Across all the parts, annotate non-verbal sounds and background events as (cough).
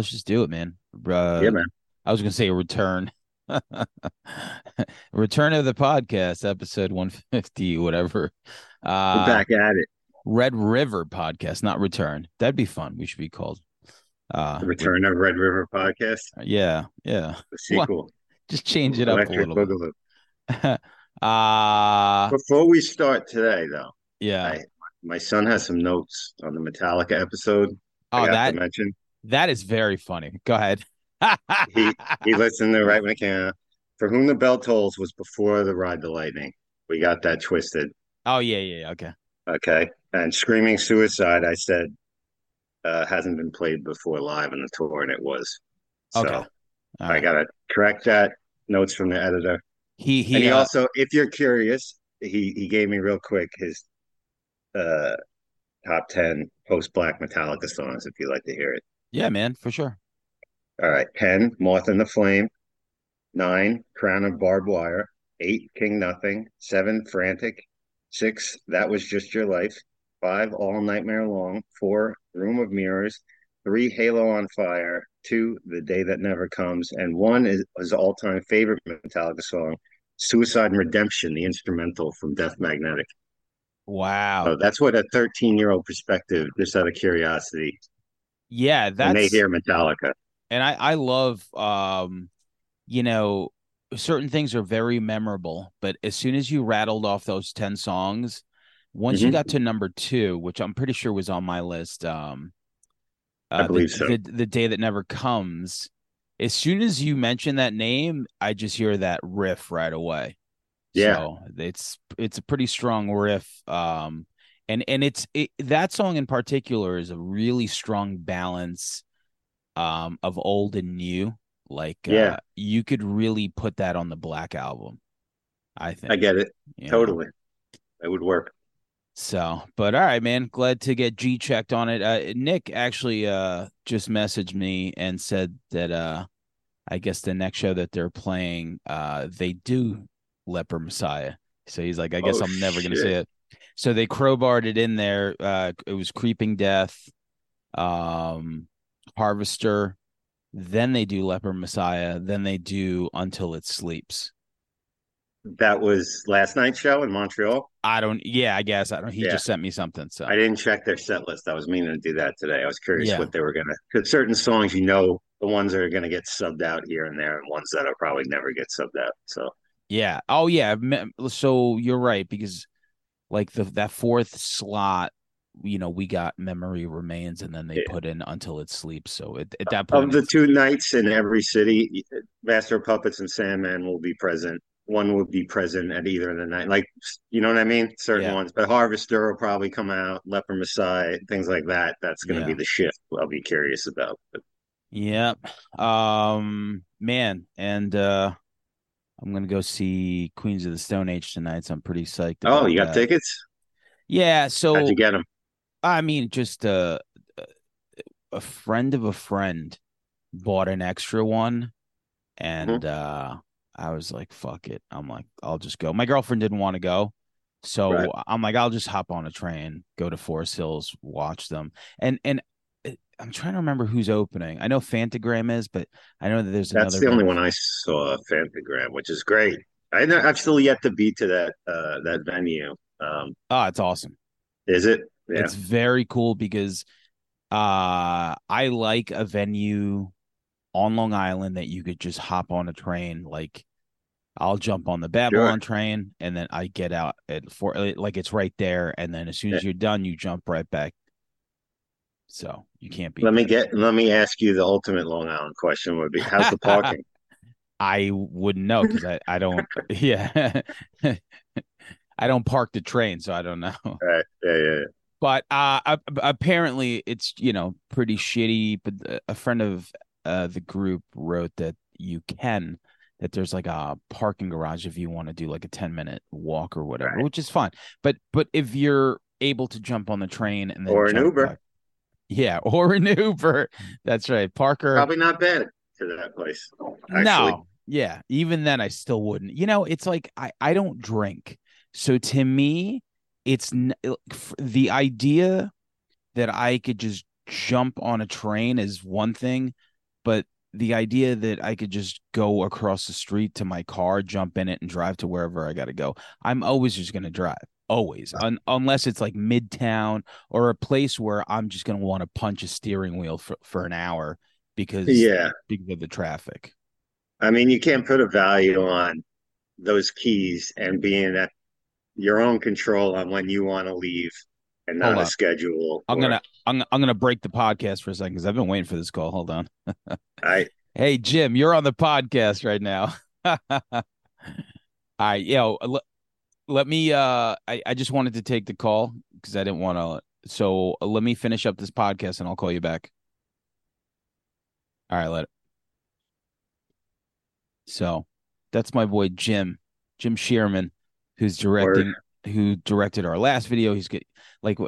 let's just do it, man. Uh, yeah, man. I was gonna say a return. (laughs) return of the podcast, episode one fifty, whatever. Uh, We're back at it. Red River podcast, not return. That'd be fun. We should be called. Uh, The return of Red River podcast, yeah, yeah. the sequel. (laughs) Just change it up a Electric little bit. Boogaloo. (laughs) uh Before we start today, though, yeah. I- my son has some notes on the Metallica episode. Oh, that mention. That is very funny. Go ahead. He he (laughs) listened to right when it came out. For whom the bell tolls was before the Ride the Lightning. We got that twisted. oh yeah, yeah, yeah. Okay. Okay, and Screaming Suicide, I said, uh, hasn't been played before live on the tour, and it was. So Okay. I right. gotta correct that. Notes from the editor. He he, and he uh, also, if you're curious, he he gave me real quick his uh top ten post Black Metallica songs. If you'd like to hear it. Yeah, man, for sure. All right, ten, Moth in the Flame. Nine, Crown of Barbed Wire. Eight, King Nothing. Seven, Frantic. Six, That Was Just Your Life. Five, All Nightmare Long. Four, Room of Mirrors. Three, Halo on Fire. Two, The Day That Never Comes. And one is his all time favorite Metallica song, Suicide and Redemption, the instrumental from Death Magnetic. Wow. So that's what a 13 year old perspective, just out of curiosity, yeah, that's when they hear Metallica. and I I love um you know certain things are very memorable, but as soon as you rattled off those 10 songs, once you Mhm. got to number 2, which I'm pretty sure was on my list um I uh, believe the, so. the the day that never comes, as soon as you mention that name, I just hear that riff right away. Yeah. So it's it's a pretty strong riff. Um and and it's it, that song in particular is a really strong balance um of old and new. Like Yeah. uh, you could really put that on the Black album. I think. I get it. you know? Totally. That would work. So, but all right, man. Glad to get G checked on it. Uh, Nick actually uh just messaged me and said that uh I guess the next show that they're playing uh they do Leper Messiah. So he's like, I guess Oh, I'm never gonna see it. So they crowbarred it in there. Uh it was Creeping Death, um Harvester, then they do Leper Messiah, then they do Until It Sleeps. That was last night's show in Montreal. I don't yeah, I guess I don't he Yeah. just sent me something. So I didn't check their set list. I was meaning to do that today. I was curious Yeah. what they were gonna because certain songs you know the ones that are gonna get subbed out here and there and ones that will probably never get subbed out. So Yeah. Oh yeah. So you're right because like the that fourth slot, you know, we got memory remains and then they put in until it sleeps. So at, at that point of the two nights in every city, Master Puppets and Sandman will be present. One will be present at either of the night. Like you know what I mean? Certain Yeah. ones. But Harvester will probably come out, Leper Messiah, things like that. That's gonna Yeah. be the shift I'll be curious about. But yep. Um, man, and uh, I'm gonna go see Queens of the Stone Age tonight. So I'm pretty psyched. oh, you got that. tickets? Yeah. So How'd you get them? I mean, just uh, a friend of a friend bought an extra one, and uh, I was like, "Fuck it." I'm like, "I'll just go." My girlfriend didn't want to go, so Right. I'm like, "I'll just hop on a train, go to Forest Hills, watch them." And and I'm trying to remember who's opening. I know Phantogram is, but I know that there's That's another. the only one I saw, Phantogram, which is great. I know, I've still yet to be to that uh, that venue. Um, Oh, it's awesome. is it? Yeah. It's very cool because uh I like a venue on Long Island that you could just hop on a train like I'll jump on the Babylon train and then I get out at four, like it's right there and then as soon as Yeah. you're done you jump right back. So you can't be Let me get. Let me ask you the ultimate Long Island question: Would be how's the (laughs) parking? I wouldn't know because I, I don't (laughs) yeah (laughs) I don't park the train so I don't know. right. Yeah, yeah, yeah. but uh apparently it's you know pretty shitty but a friend of uh the group wrote that you can that there's like a parking garage if you want to do like a 10 minute walk or whatever Right. which is fine but but if you're able to jump on the train and then Or an Uber. back- yeah (laughs) or an uber that's right parker Probably not bad to that place. Actually. no yeah even then i still wouldn't you know it's like i i don't drink so to me it's n- the idea that i could just jump on a train is one thing, but the idea that I could just go across the street to my car, jump in it, and drive to wherever I got to go, I'm always just going to drive. Always, Un- unless it's like midtown or a place where I'm just going to want to punch a steering wheel for, for an hour because yeah because of the traffic. I mean, you can't put a value on those keys and being at your own control on when you want to leave and not a schedule. I'm or... gonna I'm I'm gonna break the podcast for a second because I've been waiting for this call. Hold on. (laughs) I hey Jim, you're on the podcast right now. (laughs) All right, yo, let, me. Uh, I I just wanted to take the call because I didn't want to. So uh, let me finish up this podcast and I'll call you back. All right, let it. So that's my boy Jim, Jim Shearman, who's directing, Word. who directed our last video. He's get like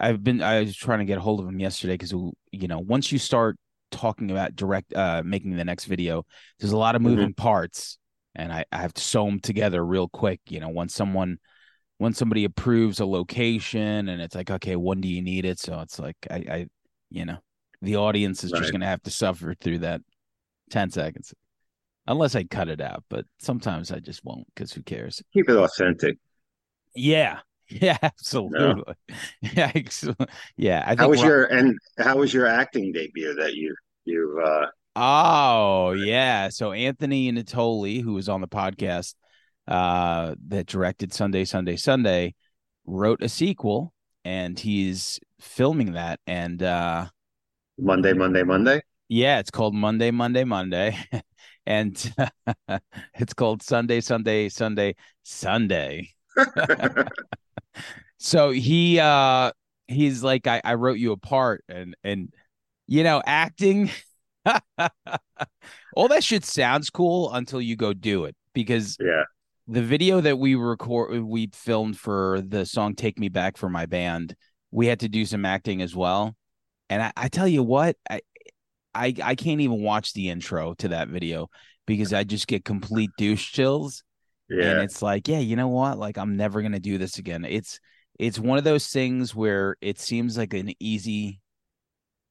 I've been. I was trying to get a hold of him yesterday because you know once you start talking about direct, uh, making the next video, there's a lot of mm-hmm. moving mm-hmm. parts, and I, I have to sew them together real quick. You know, once someone when somebody approves a location and it's like okay when do you need it so it's like i i you know the audience is right. just going to have to suffer through that 10 seconds unless I cut it out. But sometimes I just won't because who cares? Keep it authentic. Yeah. (laughs) Yeah, absolutely. (laughs) Yeah, yeah. I think how was your and how was your acting debut that you you uh Oh yeah. So Anthony Natoli, who was on the podcast, uh, that directed Sunday, Sunday, Sunday, wrote a sequel and he's filming that and uh Monday, Monday, Monday. Yeah, it's called Monday, Monday, Monday. (laughs) and (laughs) it's called Sunday, Sunday, Sunday, Sunday. (laughs) so he uh he's like I, I wrote you a part and and you know acting (laughs) all that shit sounds cool until you go do it because yeah the video that we record we filmed for the song take me back for my band we had to do some acting as well and I, I tell you what I, I I can't even watch the intro to that video because I just get complete douche chills. Yeah. And it's like, yeah, you know what? Like I'm never gonna do this again. It's it's one of those things where it seems like an easy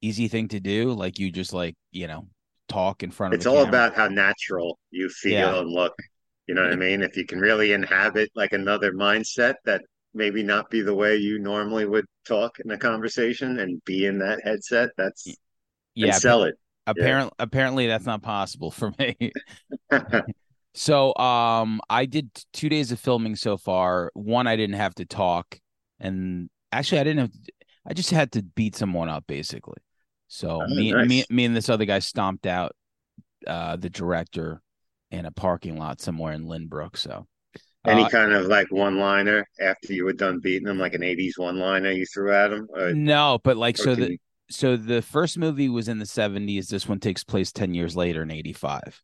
easy thing to do. Like you just like, you know, talk in front of It's all camera. about how natural you feel yeah. and look. You know what. I mean? If you can really inhabit like another mindset that maybe not be the way you normally would talk in a conversation and be in that headset, that's yeah, sell it. Apparently, yeah. apparently that's not possible (laughs) for me. (laughs) so, um, I did two days of filming so far. One, I didn't have to talk, and actually, I didn't have. To, I just had to beat someone up, basically. So oh, me, nice. me, me, and this other guy stomped out uh, the director in a parking lot somewhere in Lynbrook. So any uh, kind of like one liner after you were done beating him, like an '80s one liner you threw at him? Or, no, but like so the so the first movie was in the 70s this one takes place 10 years later in 85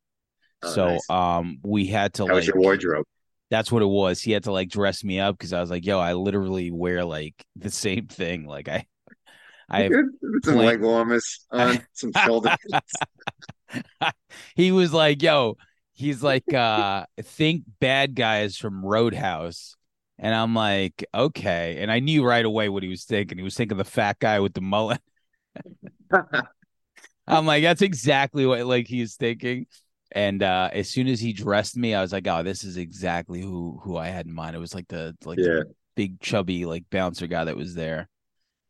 oh, so nice. um we had to How like was your wardrobe that's what it was he had to like dress me up because i was like yo i literally wear like the same thing like i i have (laughs) some leg warmers on (laughs) some shoulders. he was like yo he's like uh think bad guys from roadhouse and i'm like okay and i knew right away what he was thinking he was thinking the fat guy with the mullet (laughs) I'm like, that's exactly what like he's thinking. And uh as soon as he dressed me, I was like, oh, this is exactly who who I had in mind. It was like the like yeah. big chubby like bouncer guy that was there,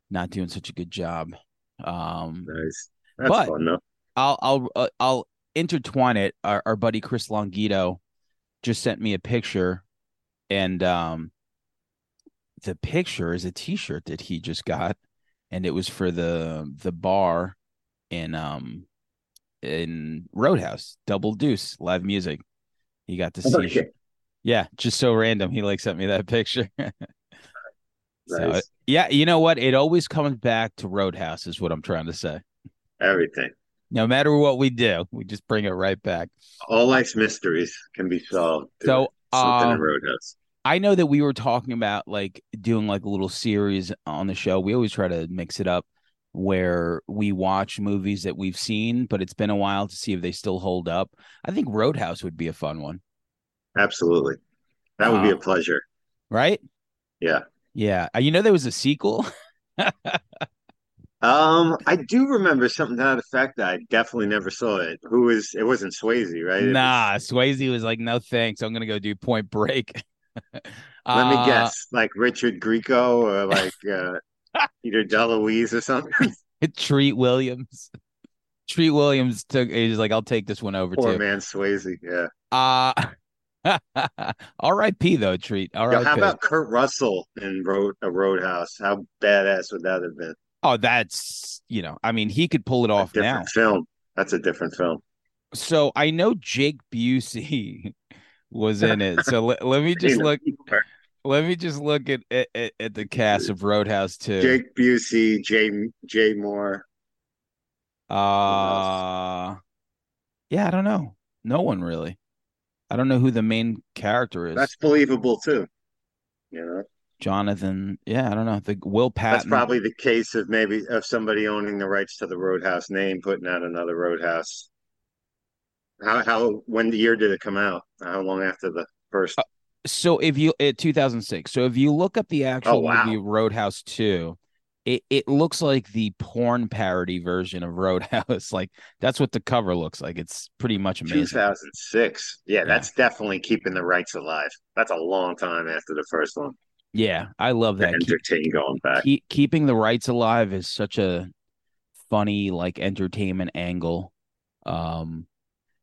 not doing such a good job. Um nice. That's but fun though. I'll I'll uh, I'll intertwine it. Our, our buddy Chris Longito just sent me a picture, and um, the picture is a T-shirt that he just got, and it was for the the bar in um in Roadhouse, Double Deuce live music. He got to see. Okay. Yeah, just so random. He like sent me that picture. (laughs) so nice. Yeah, you know what? It always comes back to Roadhouse, is what I'm trying to say. Everything. No matter what we do, we just bring it right back. All life's mysteries can be solved. So, something um, in Roadhouse. I know that we were talking about like doing like a little series on the show. We always try to mix it up where we watch movies that we've seen, but it's been a while to see if they still hold up. I think Roadhouse would be a fun one. Absolutely. That would be a um, pleasure. Right? Yeah. Yeah. Uh, you know, there was a sequel. (laughs) Um, I do remember something to that effect. I definitely never saw it. Who was? It wasn't Swayze, right? Nah, was... Swayze was like, no thanks. I'm gonna go do Point Break. (laughs) Let uh, me guess, like Richard Grieco or (laughs) like uh, Peter DeLuise or something. Treat Williams. Treat Williams took. He's like, I'll take this one over Poor too. man, Swayze. Yeah. Uh (laughs) R.I.P. though, Treat. All right. How about Kurt Russell in Road a Roadhouse? How badass would that have been? Oh, that's you know, I mean, he could pull it off now. Film. That's a different film. So I know Jake Busey (laughs) was in it. So let, (laughs) let me just look. Let me just look at, at, at the cast of Roadhouse too. Jake Busey, Jay Jay Mohr. Uh yeah, I don't know. No one really. I don't know who the main character is. That's believable too. You know. Jonathan. Yeah, I don't know. The Will Patton. That's probably the case of maybe of somebody owning the rights to the Roadhouse name, putting out another Roadhouse. How how when the year did it come out? How long after the first? Uh, so if you at 2006. So if you look up the actual oh, wow. movie Roadhouse 2, it, it looks like the porn parody version of Roadhouse. (laughs) like that's what the cover looks like. It's pretty much amazing. 2006. Yeah, yeah, that's definitely keeping the rights alive. That's a long time after the first one. Yeah, I love that. Entertain keep, going back. Keep, keeping the rights alive is such a funny like entertainment angle. Um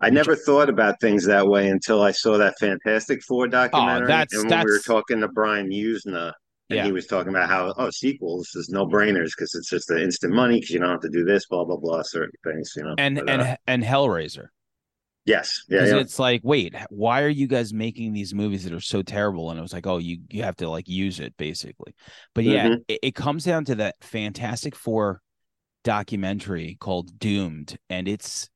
I never thought about things that way until I saw that Fantastic Four documentary. Oh, that's, and when that's, we were talking to Brian Yuzna, and yeah. he was talking about how oh sequels is no brainers because it's just the instant money because you don't have to do this blah blah blah certain things you know. And but, and uh, and Hellraiser. Yes. Yeah, yeah, it's like wait why are you guys making these movies that are so terrible? And it was like oh you you have to like use it basically. But yeah mm-hmm. it, it comes down to that Fantastic Four documentary called Doomed and it's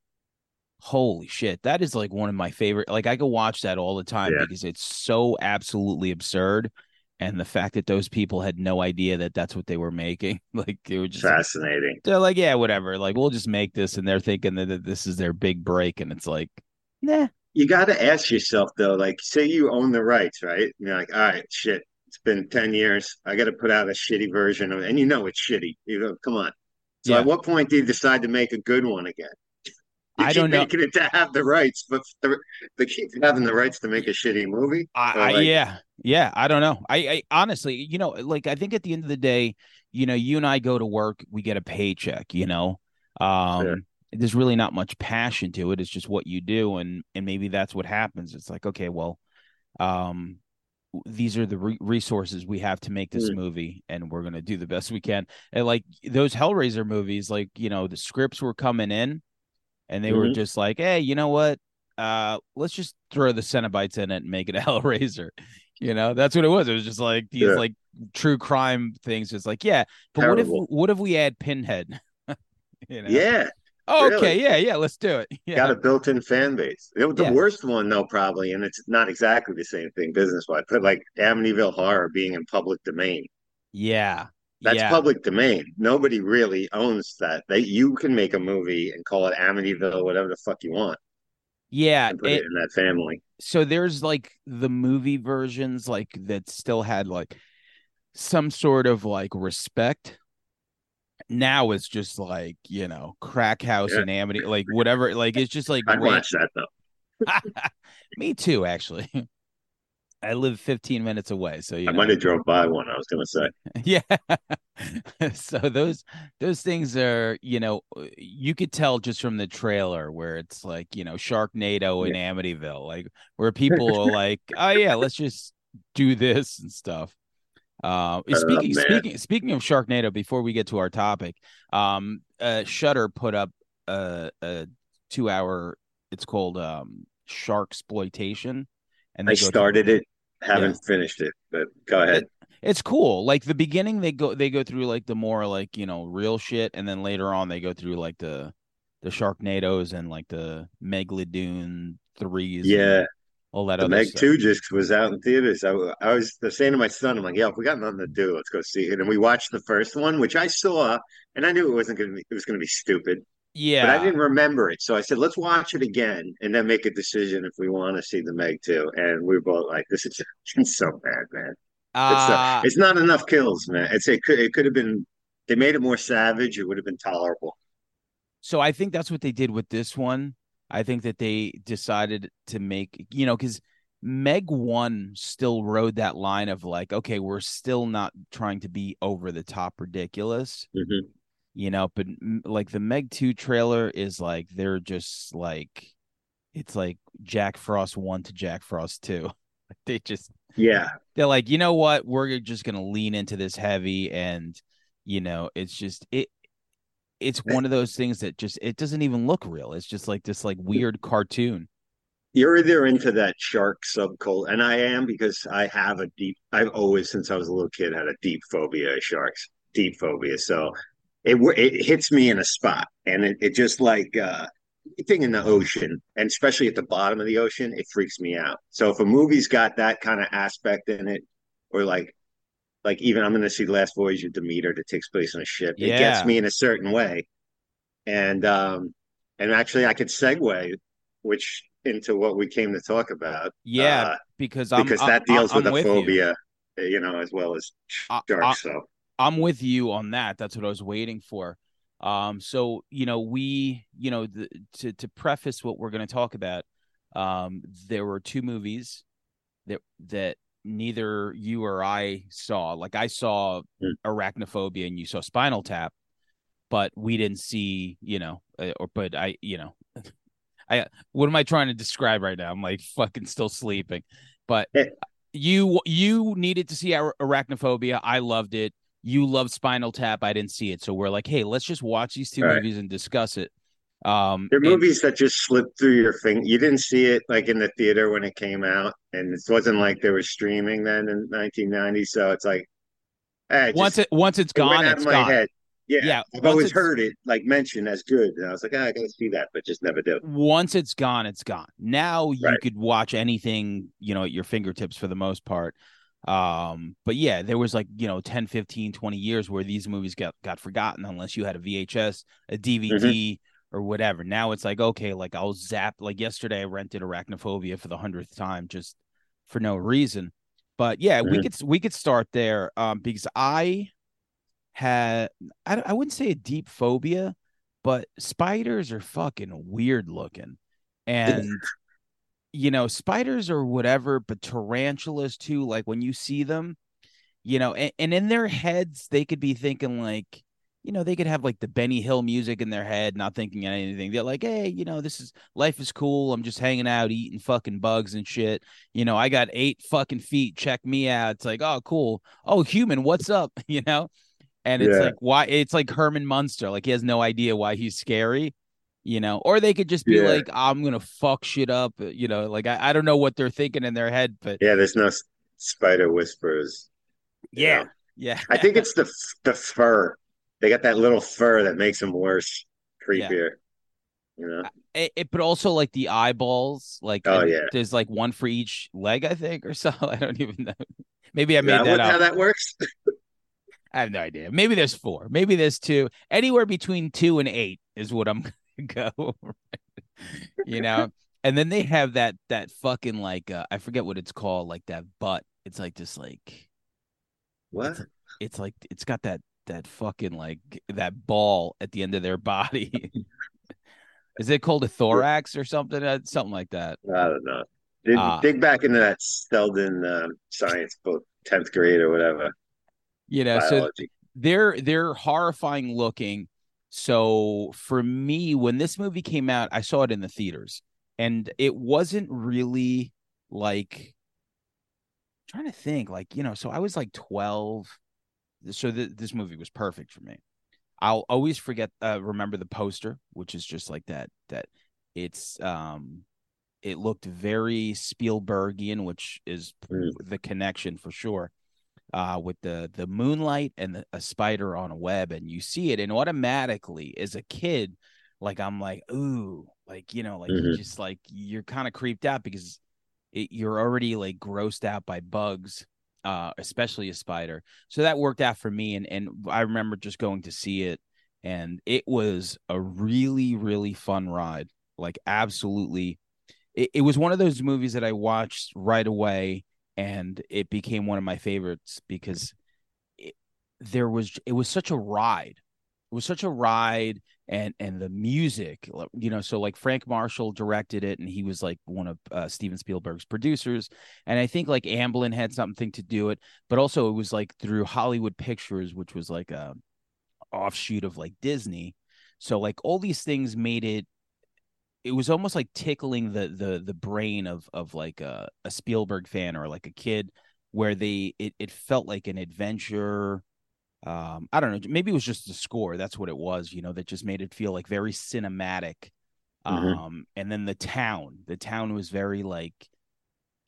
holy shit that is like one of my favorite like i could watch that all the time yeah. because it's so absolutely absurd and the fact that those people had no idea that that's what they were making (laughs) like they were just fascinating. like, they're like yeah whatever like we'll just make this and they're thinking that this is their big break and it's like nah. You got to ask yourself though like say you own the rights right? You're like all right shit it's been 10 years i got to put out a shitty version of it and you know it's shitty you go come on. So yeah. at what point do you decide to make a good one again you I don't know. Making it to have the rights, but the, they keep having the rights to make a shitty movie. I, like... yeah, yeah. I don't know. I, I honestly, you know, like I think at the end of the day, you know, you and I go to work, we get a paycheck. You know, um, yeah. there's really not much passion to it. It's just what you do, and and maybe that's what happens. It's like, okay, well, um, these are the re- resources we have to make this mm. movie and we're going to do the best we can and like those hellraiser movies like you know the scripts were coming in and they mm-hmm. were just like, "Hey, you know what? Uh, let's just throw the Cenobites in it and make it a (laughs) Hellraiser." You know, that's what it was. It was just like these yeah. like true crime things. It's like, yeah, but Terrible. what if what if we add Pinhead? (laughs) you know? Yeah. Oh, really. okay, yeah, yeah, let's do it. (laughs) Yeah. Got a built-in fan base. It was the yeah. worst one though, probably, and it's not exactly the same thing business-wise, but like Amityville Horror being in public domain. Yeah, that's yeah. public domain. Nobody really owns that. They you can make a movie and call it Amityville, whatever the fuck you want. Yeah, put it, it in that family. So there's like the movie versions, like that still had like some sort of like respect. Now it's just like you know, crack house yeah. and Amity, like whatever. Like it's just like I'd watch that though. (laughs) Me too, actually. I live 15 minutes away, so I know. might have drove by one. I was going to say, (laughs) yeah. (laughs) so those those things are, you know, you could tell just from the trailer where it's like, you know, Sharknado in yeah. Amityville, like where people are like, (laughs) oh yeah, let's just do this and stuff. Uh, speaking oh, speaking speaking of Sharknado, before we get to our topic, um, uh, Shudder put up a, a two hour. It's called um, Shark Exploitation and I started through, it, haven't yeah. finished it, but go ahead. It, it's cool. Like the beginning, they go they go through like the more like you know real shit, and then later on they go through like the the Sharknados and like the Megalodon threes. Yeah. All that the other Meg stuff. 2 just was out in theaters. I, I was saying to my son, I'm like, yeah, if we got nothing to do, let's go see it. And we watched the first one, which I saw, and I knew it wasn't going to be, it was going to be stupid. Yeah. But I didn't remember it. So I said, let's watch it again and then make a decision if we want to see the Meg 2. And we were both like, this is (laughs) so bad, man. Uh, it's, uh, it's, not enough kills, man. It's it could it could have been they made it more savage, it would have been tolerable. So I think that's what they did with this one. I think that they decided to make, you know, because Meg one still rode that line of like, okay, we're still not trying to be over the top ridiculous, mm-hmm. You know, but like the Meg two trailer is like they're just like, it's like Jack Frost one to Jack Frost two. (laughs) they just yeah, they're like, you know what, we're just gonna lean into this heavy, and you know, it's just it. It's eh one of those things that just it doesn't even look real. It's just like this like weird cartoon you're either into that shark subculture, and I am because I have a deep. I've always, since I was a little kid, had a deep phobia of sharks. Deep phobia. So it it hits me in a spot, and it, it just like uh, anything in the ocean, and especially at the bottom of the ocean, it freaks me out. So if a movie's got that kind of aspect in it, or like like even I'm going to see the Last Voyage of Demeter that takes place on a ship. Yeah. It gets me in a certain way, and um, and actually I could segue, which into what we came to talk about. Yeah, uh, because I'm, because that deals I'm, with I'm a phobia, you. you. know, as well as sharks. I, so I'm with you on that. That's what I was waiting for. Um, so you know, we, you know, the, to to preface what we're going to talk about, um, there were two movies that that neither you or I saw. Like I saw mm. Arachnophobia, and you saw Spinal Tap, but we didn't see, you know, uh, or but I, you know, (laughs) I what am I trying to describe right now? I'm like fucking still sleeping. But you you needed to see arachnophobia. I loved it. You love Spinal Tap. I didn't see it. So we're like, hey, let's just watch these two movies and discuss it. Um, They're and, movies that just slip through your finger. You didn't see it like in the theater when it came out, and it wasn't like they were streaming then in 1990. So it's like, eh, once it once it's gone, it it's gone. Head. Yeah, yeah. I've always heard it like mentioned as good, and I was like, oh, I gotta see that, but just never do. Once it's gone, it's gone. Now you right. could watch anything, you know, at your fingertips for the most part. Um, but yeah, there was like, you know, 10, 15, 20 years where these movies got got forgotten unless you had a VHS, a DVD, mm-hmm. or whatever. Now it's like, okay, like I'll zap like yesterday I rented Arachnophobia for the hundredth time just for no reason. But yeah, mm-hmm. we could we could start there um because I had I, I wouldn't say a deep phobia, but spiders are fucking weird looking. And you know, spiders or whatever, but tarantulas too, like when you see them, you know, and, and in their heads, they could be thinking like, you know, they could have like the Benny Hill music in their head, not thinking anything. They're like, hey, you know, this is life is cool. I'm just hanging out, eating fucking bugs and shit. You know, I got eight fucking feet. Check me out. It's like, oh, cool. Oh, human, what's up? (laughs) You know, and it's yeah. like why it's like Herman Munster, like he has no idea why he's scary, you know. Or they could just be yeah. like, I'm gonna fuck shit up, uh, you know. Like I, I don't know what they're thinking in their head, but yeah, there's no spider whispers. Yeah, know? yeah. I think (laughs) it's the the fur. They got that little fur that makes them worse, creepier. Yeah. You know. It, it, but also like the eyeballs, like oh yeah, there's like one for each leg, I think, or (laughs) so. I don't even know. Maybe I made that, that up. How that works? (laughs) I have no idea. Maybe there's four. Maybe there's two. Anywhere between two and eight is what I'm gonna (laughs) go. you know. And then they have that that fucking like uh, I forget what it's called, like that butt. It's like just like what? It's, it's like it's got that that fucking like that ball at the end of their (laughs) body. Is it called a thorax or something? Uh, something like that. I don't know. Dig, uh, dig back into that Selden uh, science book, tenth grade or whatever you know biology. so they're they're horrifying looking so for me when this movie came out i saw it in the theaters and it wasn't really like I'm trying to think like you know so i was like 12 so th- this movie was perfect for me. I'll always forget uh, remember the poster which is just like that that it's um it looked very spielbergian which is mm. the connection for sure uh, with the the moonlight and the, a spider on a web, and you see it, and automatically, as a kid, like I'm like, ooh, like you know, like mm-hmm. just like you're kind of creeped out because it, you're already like grossed out by bugs, uh, especially a spider. So that worked out for me, and and I remember just going to see it, and it was a really really fun ride, like absolutely. It, it was one of those movies that I watched right away and it became one of my favorites because it, there was it was such a ride. It was such a ride and and the music you know so like frank marshall directed it and he was like one of uh, steven spielberg's producers and i think like amblin had something to do it but also it was like through hollywood pictures which was like a offshoot of like disney so like all these things made it it was almost like tickling the the the brain of of like a, a spielberg fan or like a kid where they it, it felt like an adventure um i don't know maybe it was just the score that's what it was you know that just made it feel like very cinematic mm-hmm. um and then the town the town was very like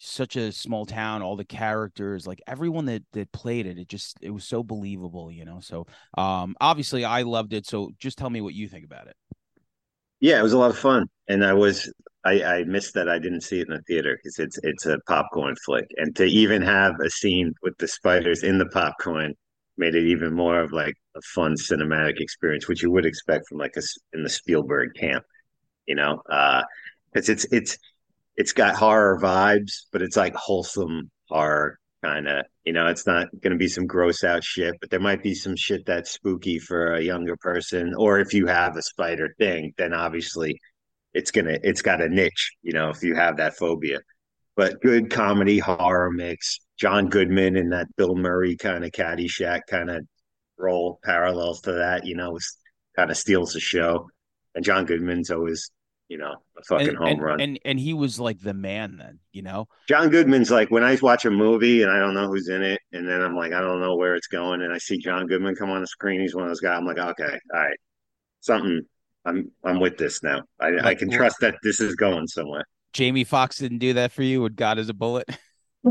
such a small town all the characters like everyone that that played it it just it was so believable you know so um obviously i loved it so just tell me what you think about it yeah it was a lot of fun. And i was i i missed that i didn't see it in the theater because it's it's a popcorn flick. And to even have a scene with the spiders in the popcorn made it even more of like a fun cinematic experience, which you would expect from like a in the Spielberg camp, you know, uh, it's it's it's it's got horror vibes, but it's like wholesome horror kind of. You know, it's not going to be some gross out shit, but there might be some shit that's spooky for a younger person, or if you have a spider thing, then obviously it's gonna it's got a niche. You know, if you have that phobia, but good comedy horror mix John Goodman in that Bill Murray kind of Caddyshack kind of role parallels to that, you know, kind of steals the show. And John Goodman's always, you know, a fucking and, home and, run. And and he was like the man then, you know. John Goodman's like when I watch a movie and I don't know who's in it, and then I'm like, I don't know where it's going, and I see John Goodman come on the screen. He's one of those guys. I'm like, okay, all right, something. I'm I'm with this now. I, like, I can trust that this is going somewhere. Jamie Foxx didn't do that for you with God as a bullet. (laughs)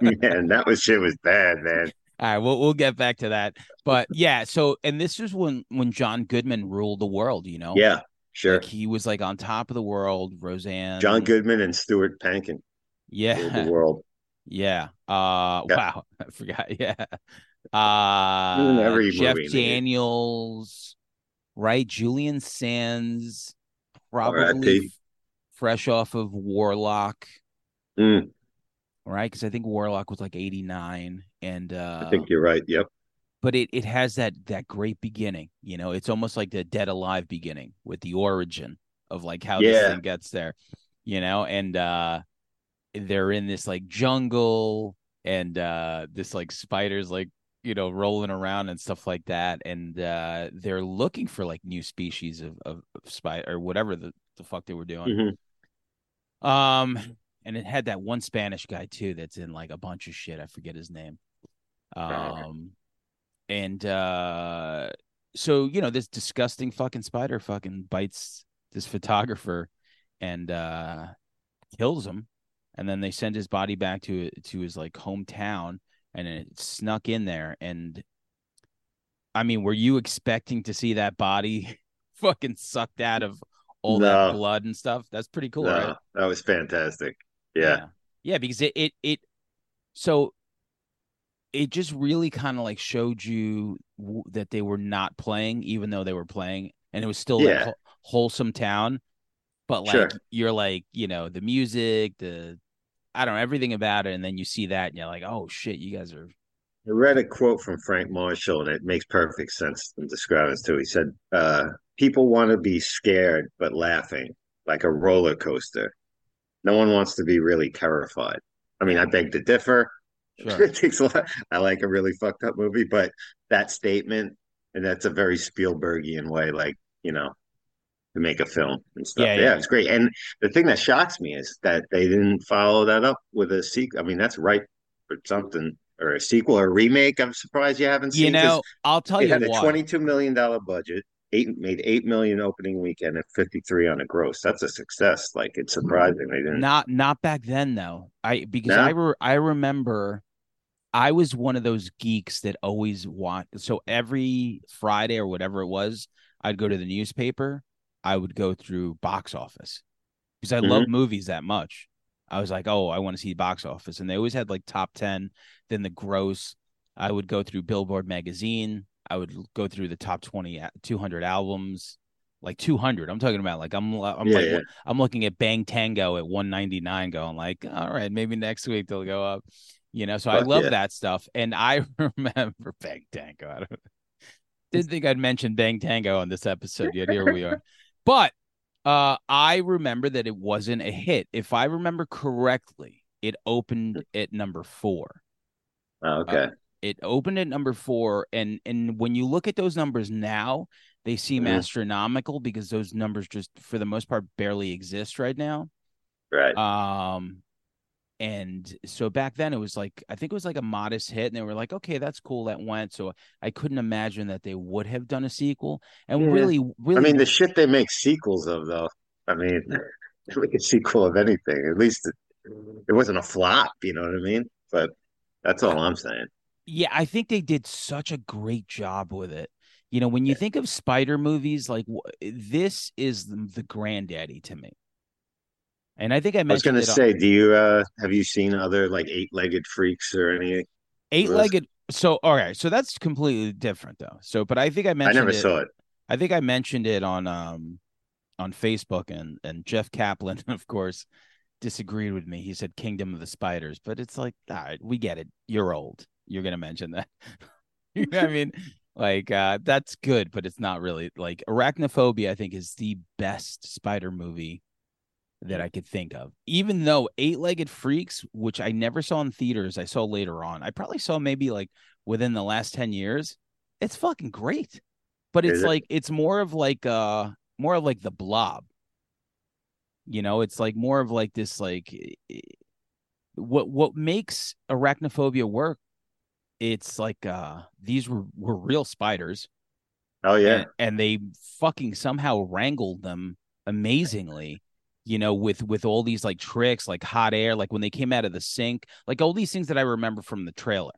man, that was shit was bad, man. All right, we'll we'll get back to that. But yeah, so and this is when when John Goodman ruled the world, you know? Yeah, sure. Like he was like on top of the world, Roseanne. John Goodman and Stuart Pankin. Yeah. The (laughs) world. Yeah. Uh yeah. wow. (laughs) I forgot. (laughs) Yeah. Uh Every Jeff movie, Daniels, man. right? Julian Sands, probably fresh off of Warlock. Mm right? Because I think Warlock was like 89, and uh, I think you're right. Yep. But it it has that that great beginning. You know, it's almost like the Dead Alive beginning with the origin of like how yeah. this thing gets there. You know, and uh, they're in this like jungle, and uh, this like spiders like you know rolling around and stuff like that, and uh, they're looking for like new species of of, of spider or whatever the the fuck they were doing. Mm-hmm. Um, and it had that one Spanish guy too that's in like a bunch of shit. I forget his name. Um, and uh, so you know this disgusting fucking spider fucking bites this photographer and uh kills him, and then they send his body back to to his like hometown, and it snuck in there. And I mean, were you expecting to see that body (laughs) fucking sucked out of all no. that blood and stuff? That's pretty cool, no, right? That was fantastic. Yeah. yeah. Yeah, because it it it so it just really kind of like showed you w- that they were not playing even though they were playing and it was still yeah. like wholesome town but like sure. you're like you know the music the i don't know everything about it and then you see that and you're like oh shit you guys are i read a quote from frank marshall and it makes perfect sense in describing this too he said uh, people want to be scared but laughing like a roller coaster no one wants to be really terrified. I mean, I beg to differ. Sure. (laughs) it takes a lot. I like a really fucked up movie, but that statement, and that's a very Spielbergian way, like, you know, to make a film and stuff. Yeah, yeah. yeah, it's great. And the thing that shocks me is that they didn't follow that up with a sequel. I mean, that's right for something or a sequel or a remake. I'm surprised you haven't seen. You know, I'll tell you, had a twenty-two million dollar budget eight made eight million opening weekend and 53 on a gross. That's a success. Like it's surprising they didn't. Not not back then though. I because no? I re- I remember I was one of those geeks that always want so every Friday or whatever it was, I'd go to the newspaper. I would go through box office because I mm-hmm. love movies that much. I was like, oh, I want to see box office, and they always had like top ten, then the gross. I would go through Billboard magazine. I would go through the top 20 200 albums like 200 i'm talking about like i'm i'm yeah, like yeah. i'm looking at bang tango at 199 going like all right maybe next week they'll go up You know, so Fuck I love yeah. that stuff. And I (laughs) remember Bang Tango. I (laughs) didn't think I'd mention Bang Tango on this episode yet. Here we are. (laughs) But uh, I remember that it wasn't a hit. If I remember correctly, it opened at number four. Oh, okay. Uh, it opened at number four, and and when you look at those numbers now, they seem mm-hmm. astronomical because those numbers just, for the most part, barely exist right now. Right. Um, and so back then it was like I think it was like a modest hit, and they were like, okay, that's cool, that went. So I couldn't imagine that they would have done a sequel. And yeah. really, really, I mean, the shit they make sequels of, though. I mean, (laughs) they make a sequel of anything. At least it, it wasn't a flop. You know what I mean? But that's all I'm saying. Yeah, I think they did such a great job with it. You know, when you yeah. think of spider movies, like this is the, the granddaddy to me. And I think I, mentioned. I was going to say, on... do you uh have you seen other like eight legged freaks or any eight legged? So all right, so that's completely different though. So, but I think I mentioned. I never it, saw it. I think I mentioned it on um on Facebook, and and Jeff Kaplan, (laughs) of course, disagreed with me. He said Kingdom of the Spiders, but it's like, all right, we get it. You're old. You're gonna mention that. (laughs) you know I mean, like uh that's good, but it's not really like Arachnophobia. I think is the best spider movie that I could think of. Even though Eight Legged Freaks, which I never saw in theaters, I saw later on. I probably saw maybe like within the last 10 years. It's fucking great. But it's like it's more of like uh more of like the blob. You know, it's like more of like this like what what makes arachnophobia work it's like uh these were, were real spiders. Oh yeah. And, and they fucking somehow wrangled them amazingly you know, with with all these like tricks, like hot air, like when they came out of the sink, like all these things that I remember from the trailer.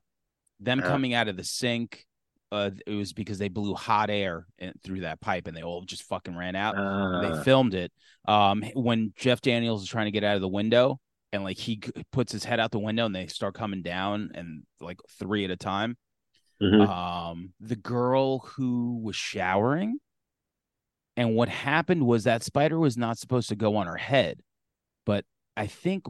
Them uh coming out of the sink, uh, it was because they blew hot air in, through that pipe, and they all just fucking ran out. Uh they filmed it. Um, when Jeff Daniels is trying to get out of the window, and like he puts his head out the window, and they start coming down, and like three at a time. Mm-hmm. Um, the girl who was showering and what happened was that spider was not supposed to go on her head. But I think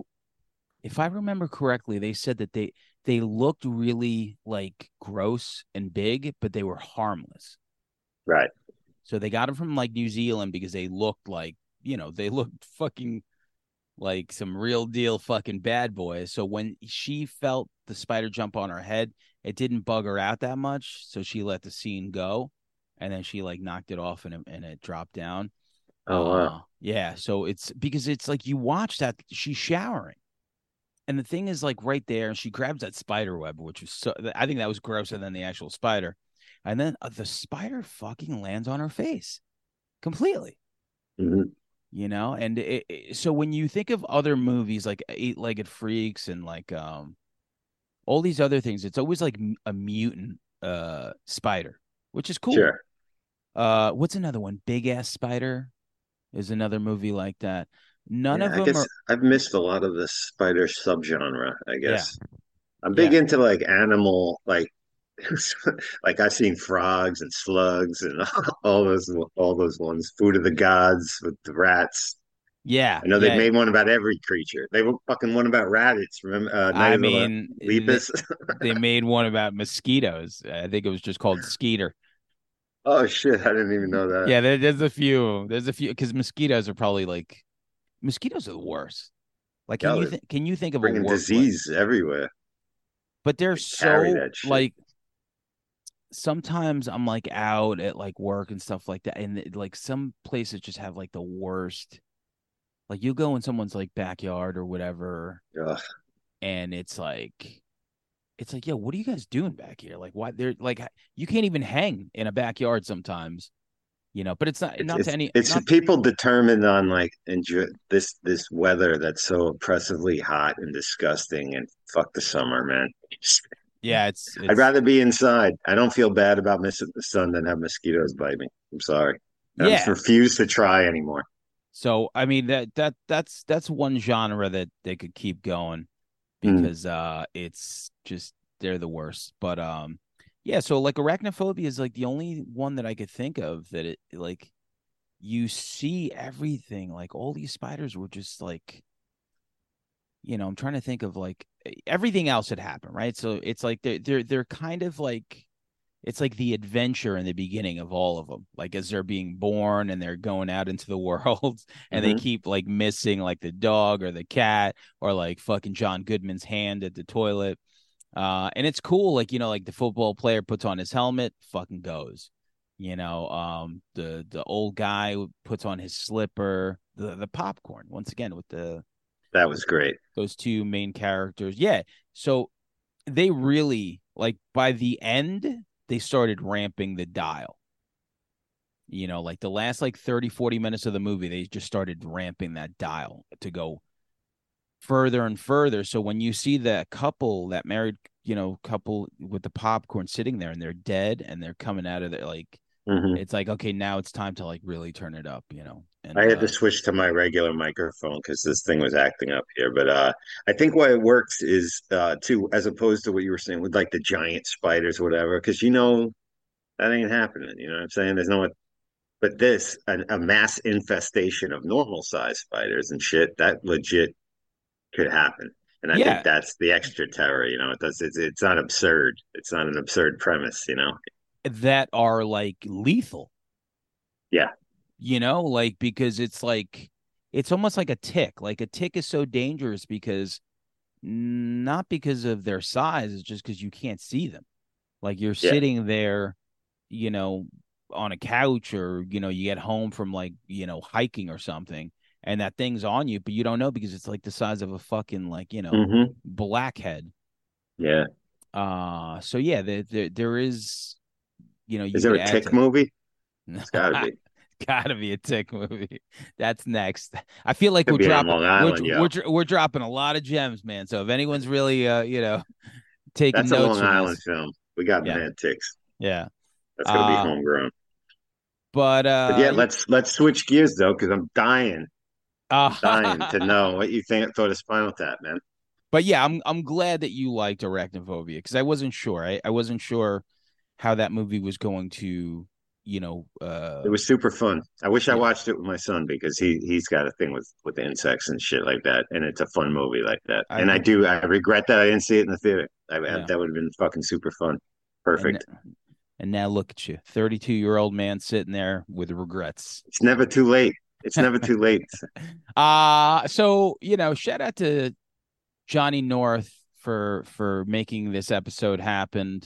if I remember correctly, they said that they they looked really like gross and big, but they were harmless. Right. So they got them from like New Zealand because they looked like, you know, they looked (laughs) fucking like some real deal fucking bad boys. So when she felt the spider jump on her head, it didn't bug her out that much. So she let the scene go and then she like knocked it off and it, and it dropped down. Oh wow. Uh, yeah, so it's because it's like you watch that she's showering. And the thing is like right there and she grabs that spider web which was so I think that was grosser than the actual spider. And then uh, the spider fucking lands on her face completely. Mm-hmm. You know, and it, it, so when you think of other movies like Eight Legged Freaks and like um all these other things, it's always like a mutant uh spider, which is cool. Sure. Uh, what's another one? Big Ass Spider is another movie like that. None yeah, of them. I guess are... I've missed a lot of the spider subgenre. I guess yeah. I'm big yeah. into like animal, like (laughs) like I've seen frogs and slugs and (laughs) all those all those ones. Food of the gods with the rats. Yeah, I know they made one about every creature. They were fucking one about rabbits. Remember? Uh, I mean, they, they made one about mosquitoes. I think it was just called Skeeter. Oh shit! I didn't even know that. Yeah, there, there's a few. There's a few because mosquitoes are probably like mosquitoes are the worst. Like, can yeah, you th- can you think of bringing a disease everywhere? But they're they so like. Sometimes I'm like out at like work and stuff like that, and like some places just have like the worst. Like you go in someone's like backyard or whatever, Ugh. and it's like it's like, yo, what are you guys doing back here? Like, why they're like, you can't even hang in a backyard sometimes, you know. But it's not it's, not it's, to any. It's people determined on like enjoy this this weather that's so oppressively hot and disgusting, and fuck the summer, man. Yeah, it's, it's. I'd rather be inside. I don't feel bad about missing the sun than have mosquitoes bite me. I'm sorry. I yeah. refuse to try anymore. So I mean that that that's that's one genre that they could keep going Mm. because mm. uh it's just they're the worst. But um yeah, so like arachnophobia is like the only one that I could think of that it like you see everything like all these spiders were just like you know, I'm trying to think of like everything else had happened, right? So it's like they're they're they're kind of like it's like the adventure in the beginning of all of them like as they're being born and they're going out into the (laughs) world and mm-hmm. they keep like missing like the dog or the cat or like fucking john goodman's hand at the toilet uh and it's cool like you know like the football player puts on his helmet fucking goes you know um the the old guy puts on his slipper the the popcorn once again with the that was great those two main characters yeah so they really like by the end they started ramping the dial. You know, like the last like 30, 40 minutes of the movie, they just started ramping that dial to go further and further. So when you see that couple, that married, you know, couple with the popcorn sitting there and they're dead and they're coming out of there, like mm-hmm. it's like, okay, now it's time to like really turn it up, you know. And, I had uh, to switch to my regular microphone because this thing was acting up here. But uh, I think why it works is uh, too, as opposed to what you were saying with like the giant spiders or whatever, because you know that ain't happening. You know what I'm saying? There's no, but this a, a mass infestation of normal size spiders and shit that legit could happen. And I yeah. think that's the extra terror. You know, it does. It's it's not absurd. It's not an absurd premise. You know, that are like lethal. Yeah, you know, like because it's like it's almost like a tick. Like a tick is so dangerous because not because of their size, it's just because you can't see them. Like you're yeah. sitting there, you know, on a couch or you know, you get home from like, you know, hiking or something and that thing's on you, but you don't know because it's like the size of a fucking like, you know, mm-hmm. blackhead. Yeah. Uh so yeah, there there, there is you know, you is there a tick to... movie? (laughs) It's gotta be. Gotta be a tick movie. That's next. I feel like we're dropping Island, we're, we're, we're, dropping a lot of gems, man. So if anyone's really uh, you know, taking That's notes a Long Island this, film. We got yeah. mad ticks. Yeah. That's gonna uh, be homegrown. But uh but yeah, let's let's switch gears though, because I'm dying. Uh, dying to (laughs) know what you think thought of Spinal Tap, man. But yeah, I'm I'm glad that you liked Arachnophobia because I wasn't sure. I, I wasn't sure how that movie was going to you know uh it was super fun. I wish yeah. i watched it with my son because he he's got a thing with with insects and shit like that and it's a fun movie like that. I and i do i regret that i didn't see it in the theater. I, yeah. that would have been fucking super fun. Perfect. and, and now look at you 32 year old man sitting there with regrets. It's never too late it's never too late (laughs) uh so you know shout out to johnny north for for making this episode happen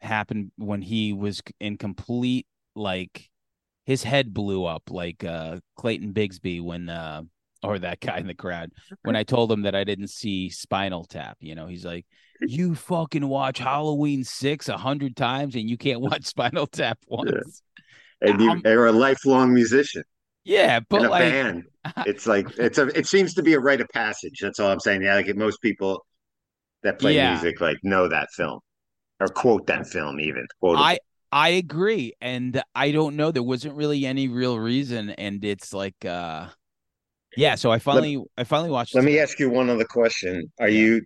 happen when he was in complete like his head blew up like uh Clayton Bigsby when uh or that guy in the crowd when I told him that I didn't see Spinal Tap. You know, he's like, "You fucking watch Halloween six a hundred times and you can't watch Spinal Tap once." Yeah. And you, are a lifelong musician. Yeah, but in a like, band, (laughs) it's like it's a. It seems to be a rite of passage. That's all I'm saying. Yeah, like most people that play yeah. music like know that film or quote that film even. Quote I I agree. And I don't know. There wasn't really any real reason. And it's like uh yeah, so I finally let, I finally watched Let me ask you one other question. Are yeah. you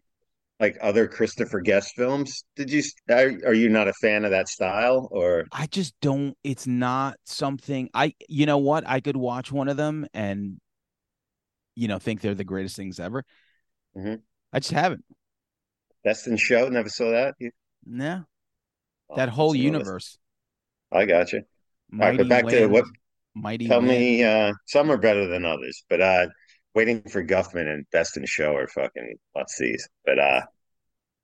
like other Christopher Guest films? Did you are, are you not a fan of that style or I just don't it's not something I you know what? I could watch one of them and you know think they're the greatest things ever. Mm-hmm. I just haven't. Best in Show, never saw that. You... No that whole universe. I got you. Mighty All right, but back Wind, to what? Mighty. Tell Wind. me, uh, some are better than others, but uh, waiting for Guffman and Best in Show are fucking let's see. But uh,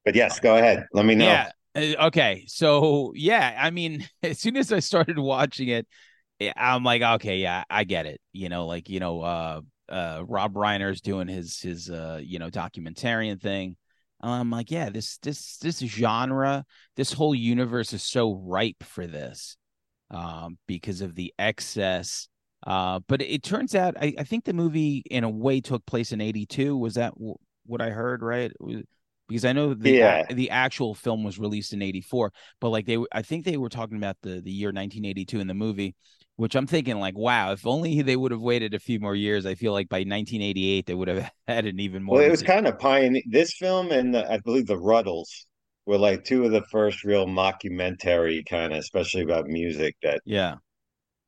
but yes, go ahead. Let me know. Yeah. Uh, okay. So yeah, I mean, (laughs) as soon as I started watching it, I'm like, okay, yeah, I get it. You know, like you know, uh, uh, Rob Reiner's doing his his uh, you know, documentarian thing. I'm like, yeah, this this this genre, this whole universe is so ripe for this, um, because of the excess. Uh, but it turns out, I, I think the movie in a way took place in '82. Was that w- what I heard? Right? Because I know the yeah. a, the actual film was released in '84, but like they, I think they were talking about the the year 1982 in the movie which I'm thinking like, wow, if only they would have waited a few more years. I feel like by 1988 they would have (laughs) had an even more. Well, it was kind of pioneer. This film and the, I believe the Rutles were like two of the first real mockumentary kind of, especially about music that yeah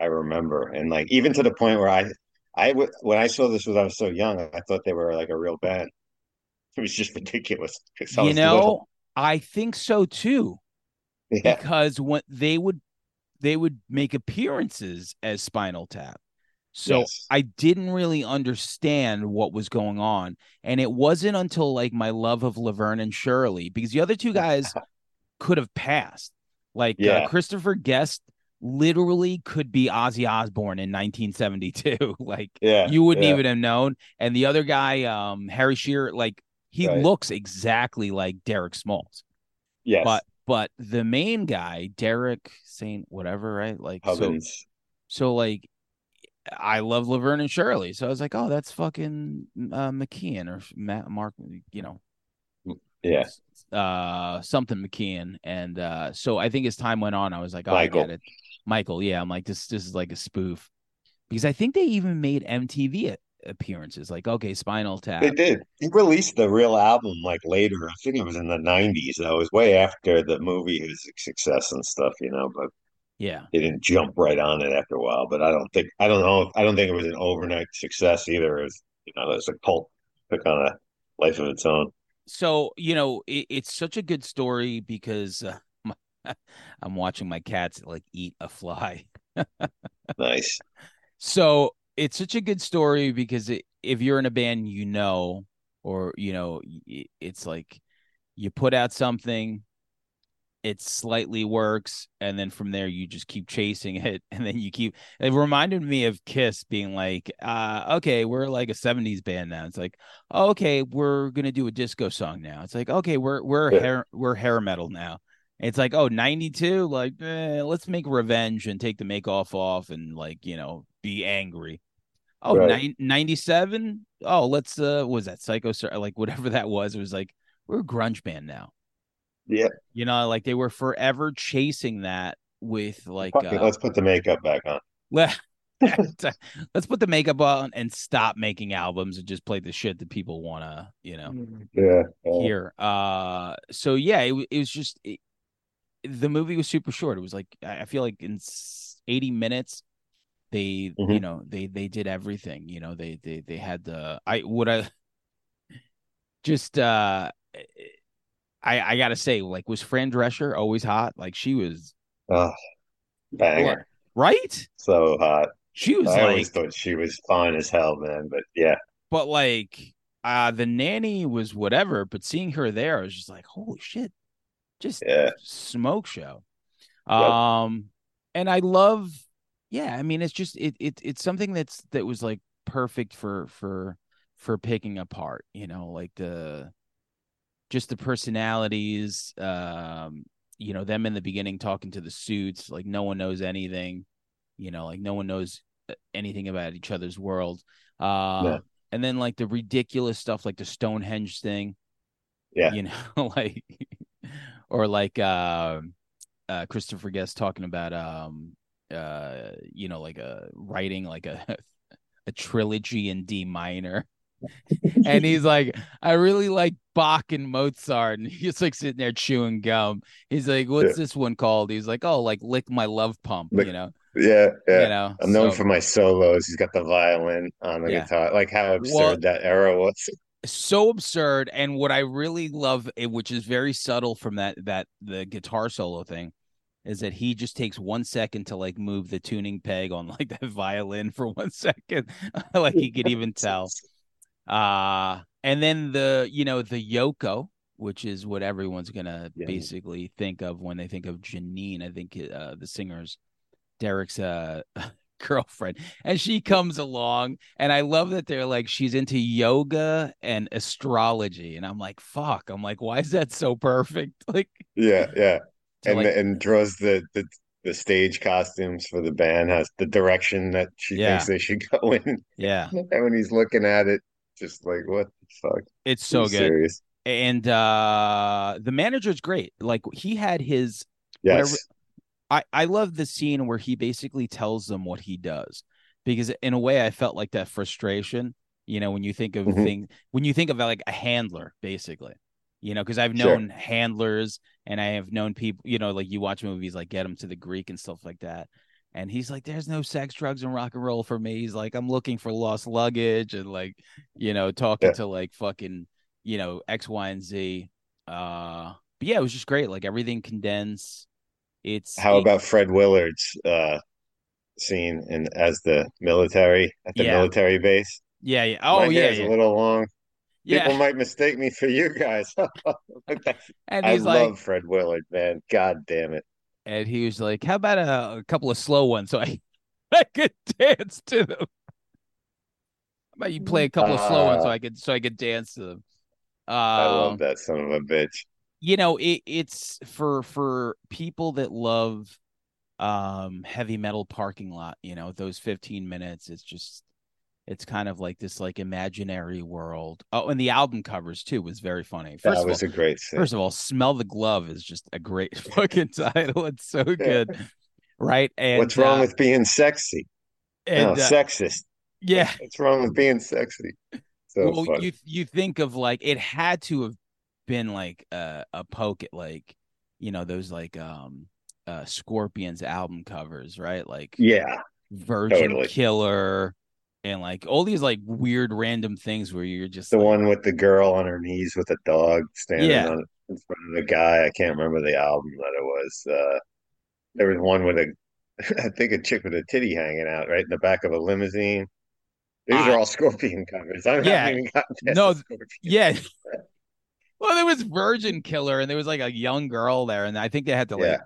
I remember, and like even to the point where I I when I saw this when I was so young, I thought they were like a real band. (laughs) It was just ridiculous. You know, little. I think so too. Yeah. Because when they would they would make appearances as Spinal Tap. So yes. I didn't really understand what was going on. And it wasn't until like my love of Laverne and Shirley, because the other two guys (laughs) could have passed. Like uh, yeah. uh, Christopher Guest literally could be Ozzy Osbourne in 1972. (laughs) like yeah, you wouldn't yeah. even have known. And the other guy, um, Harry Shearer, like he right. looks exactly like Derek Smalls. Yes. But but the main guy, Derek Saint whatever, right? Like Hubbins. so so like I love Laverne and Shirley. So I was like, oh, that's fucking uh, McKean or Matt Mark, you know. Yeah. Uh, something McKean. And uh, so I think as time went on, I was like, oh, Michael. I get it. Michael. Yeah. I'm like, this, this is like a spoof because I think they even made MTV appearances. Like, okay, Spinal Tap. They did. He released the real album like later. I think it was in the '90s. That was way after the movie was a success and stuff, you know. But yeah, they didn't jump right on it after a while. But I don't think I don't know. I don't think it was an overnight success either. It was, you know, it's a cult took on a life of its own. So you know, it, it's such a good story because uh, (laughs) I'm watching my cats like eat a fly. nice. So it's such a good story because it, if you're in a band, you know, or you know, it's like you put out something, it slightly works, and then from there you just keep chasing it, (laughs) and then you keep. It reminded me of Kiss being like, uh, okay, we're like a '70s band now. It's like, okay, we're gonna do a disco song now. It's like, okay, we're we're yeah. hair we're hair metal now. It's like, oh, 92, like, eh, let's make revenge and take the make off off and like, you know, be angry. Oh, right. 97? Oh, let's uh was that Psycho like whatever (laughs) that was. It was like we're a grunge band now. Yeah. You know, like they were forever chasing that with like uh, let's put the makeup back on. (laughs) (laughs) let's put the makeup on and stop making albums and just play the shit that people want to, you know, yeah, hear. Uh so yeah, it, it was just it, the movie was super short. It was like I feel like in 80 minutes they mm-hmm. you know they they did everything you know they they they had the i would i (laughs) just uh i i gotta say like was fran drescher always hot? Like she was oh banger. Right? So hot. She was i like, always thought she was fine as hell man but yeah. But like uh the nanny was whatever but seeing her there i was just like holy shit just yeah. smoke show um and i love yeah i mean it's just it, it it's something that's that was like perfect for for for picking apart you know like the just the personalities um you know them in the beginning talking to the suits like no one knows anything you know like no one knows uh, anything about each other's world uh yeah. and then like the ridiculous stuff like the stonehenge thing yeah you know (laughs) like or like uh, uh christopher guest talking about um uh you know like a writing like a (laughs) a trilogy in D minor. (laughs) and he's like, I really like Bach and Mozart. And he's like sitting there chewing gum. He's like, What's yeah. this one called? He's like, Oh, like Lick My Love Pump, you know? Yeah, yeah. You know, I'm known so, for my solos. He's got the violin on the yeah. guitar. Like how absurd well, that era was. (laughs) So absurd. And what I really love, eh, which is very subtle from that that the guitar solo thing, is that he just takes one second to like move the tuning peg on (laughs) like that violin for one second (laughs) like he could even tell (laughs) uh and then the you know the yoko which is what everyone's gonna yeah. basically think of when they think of janine i think uh the singer's derek's uh girlfriend and she comes along and i love that they're like she's into yoga and astrology and i'm like fuck i'm like why is that so perfect (laughs) like yeah yeah and like, and draws the, the the stage costumes for the band has the direction that she yeah. thinks they should go in. Yeah. (laughs) and when he's looking at it, just like what the fuck? It's so good. Serious. And uh the manager's great. Like he had his yes. I I love the scene where he basically tells them what he does because in a way I felt like that frustration. You know, when you think of mm-hmm. things, when you think of like a handler, basically, you know, because I've known sure. handlers and I have known people, you know, like you watch movies like Get Him to the Greek and stuff like that. And he's like, there's no sex, drugs, and rock and roll for me. He's like, I'm looking for lost luggage and like, you know, talking yeah. to like fucking, you know, X, Y, and Z. Uh, but yeah, it was just great. Like everything condensed. It's How it, about Fred Willard's uh scene in as the military at the Yeah. military base? yeah, yeah. Oh My yeah, yeah, a little long. yeah. People might mistake me for you guys. (laughs) And I love like, Fred Willard, man. God damn it. and he was like, "How about a, a couple of slow ones so I (laughs) I could dance to them? How about you play a couple of slow ones so Uh, I could so I could dance to them?" I love Um, that son of a bitch. You know, it, it's for for people that love um heavy metal parking lot. You know, those fifteen minutes. It's just it's kind of like this like imaginary world. Oh, and the album covers too was very funny. First That of all, was a great. First of all, smell the glove is just a great (laughs) fucking title. It's so good, right? And What's wrong uh, with being sexy? and, no, uh, sexist. yeah. What's wrong with being sexy? So well, you you think of like it had to have been like a a poke at like you know those like um uh Scorpions album covers, right? Like yeah, Virgin totally. Killer and like all these like weird random things where you're just the like, one with the girl on her knees with a dog standing Yeah. on in front of the guy. I can't remember the album that it was. Uh, there was one with a, (laughs) I think a chick with a titty hanging out right in the back of a limousine. These I- are all Scorpion covers. I Yeah. haven't even gotten past No. Yeah. Well, there was Virgin Killer, and there was like a young girl there, and I think they had to Yeah. like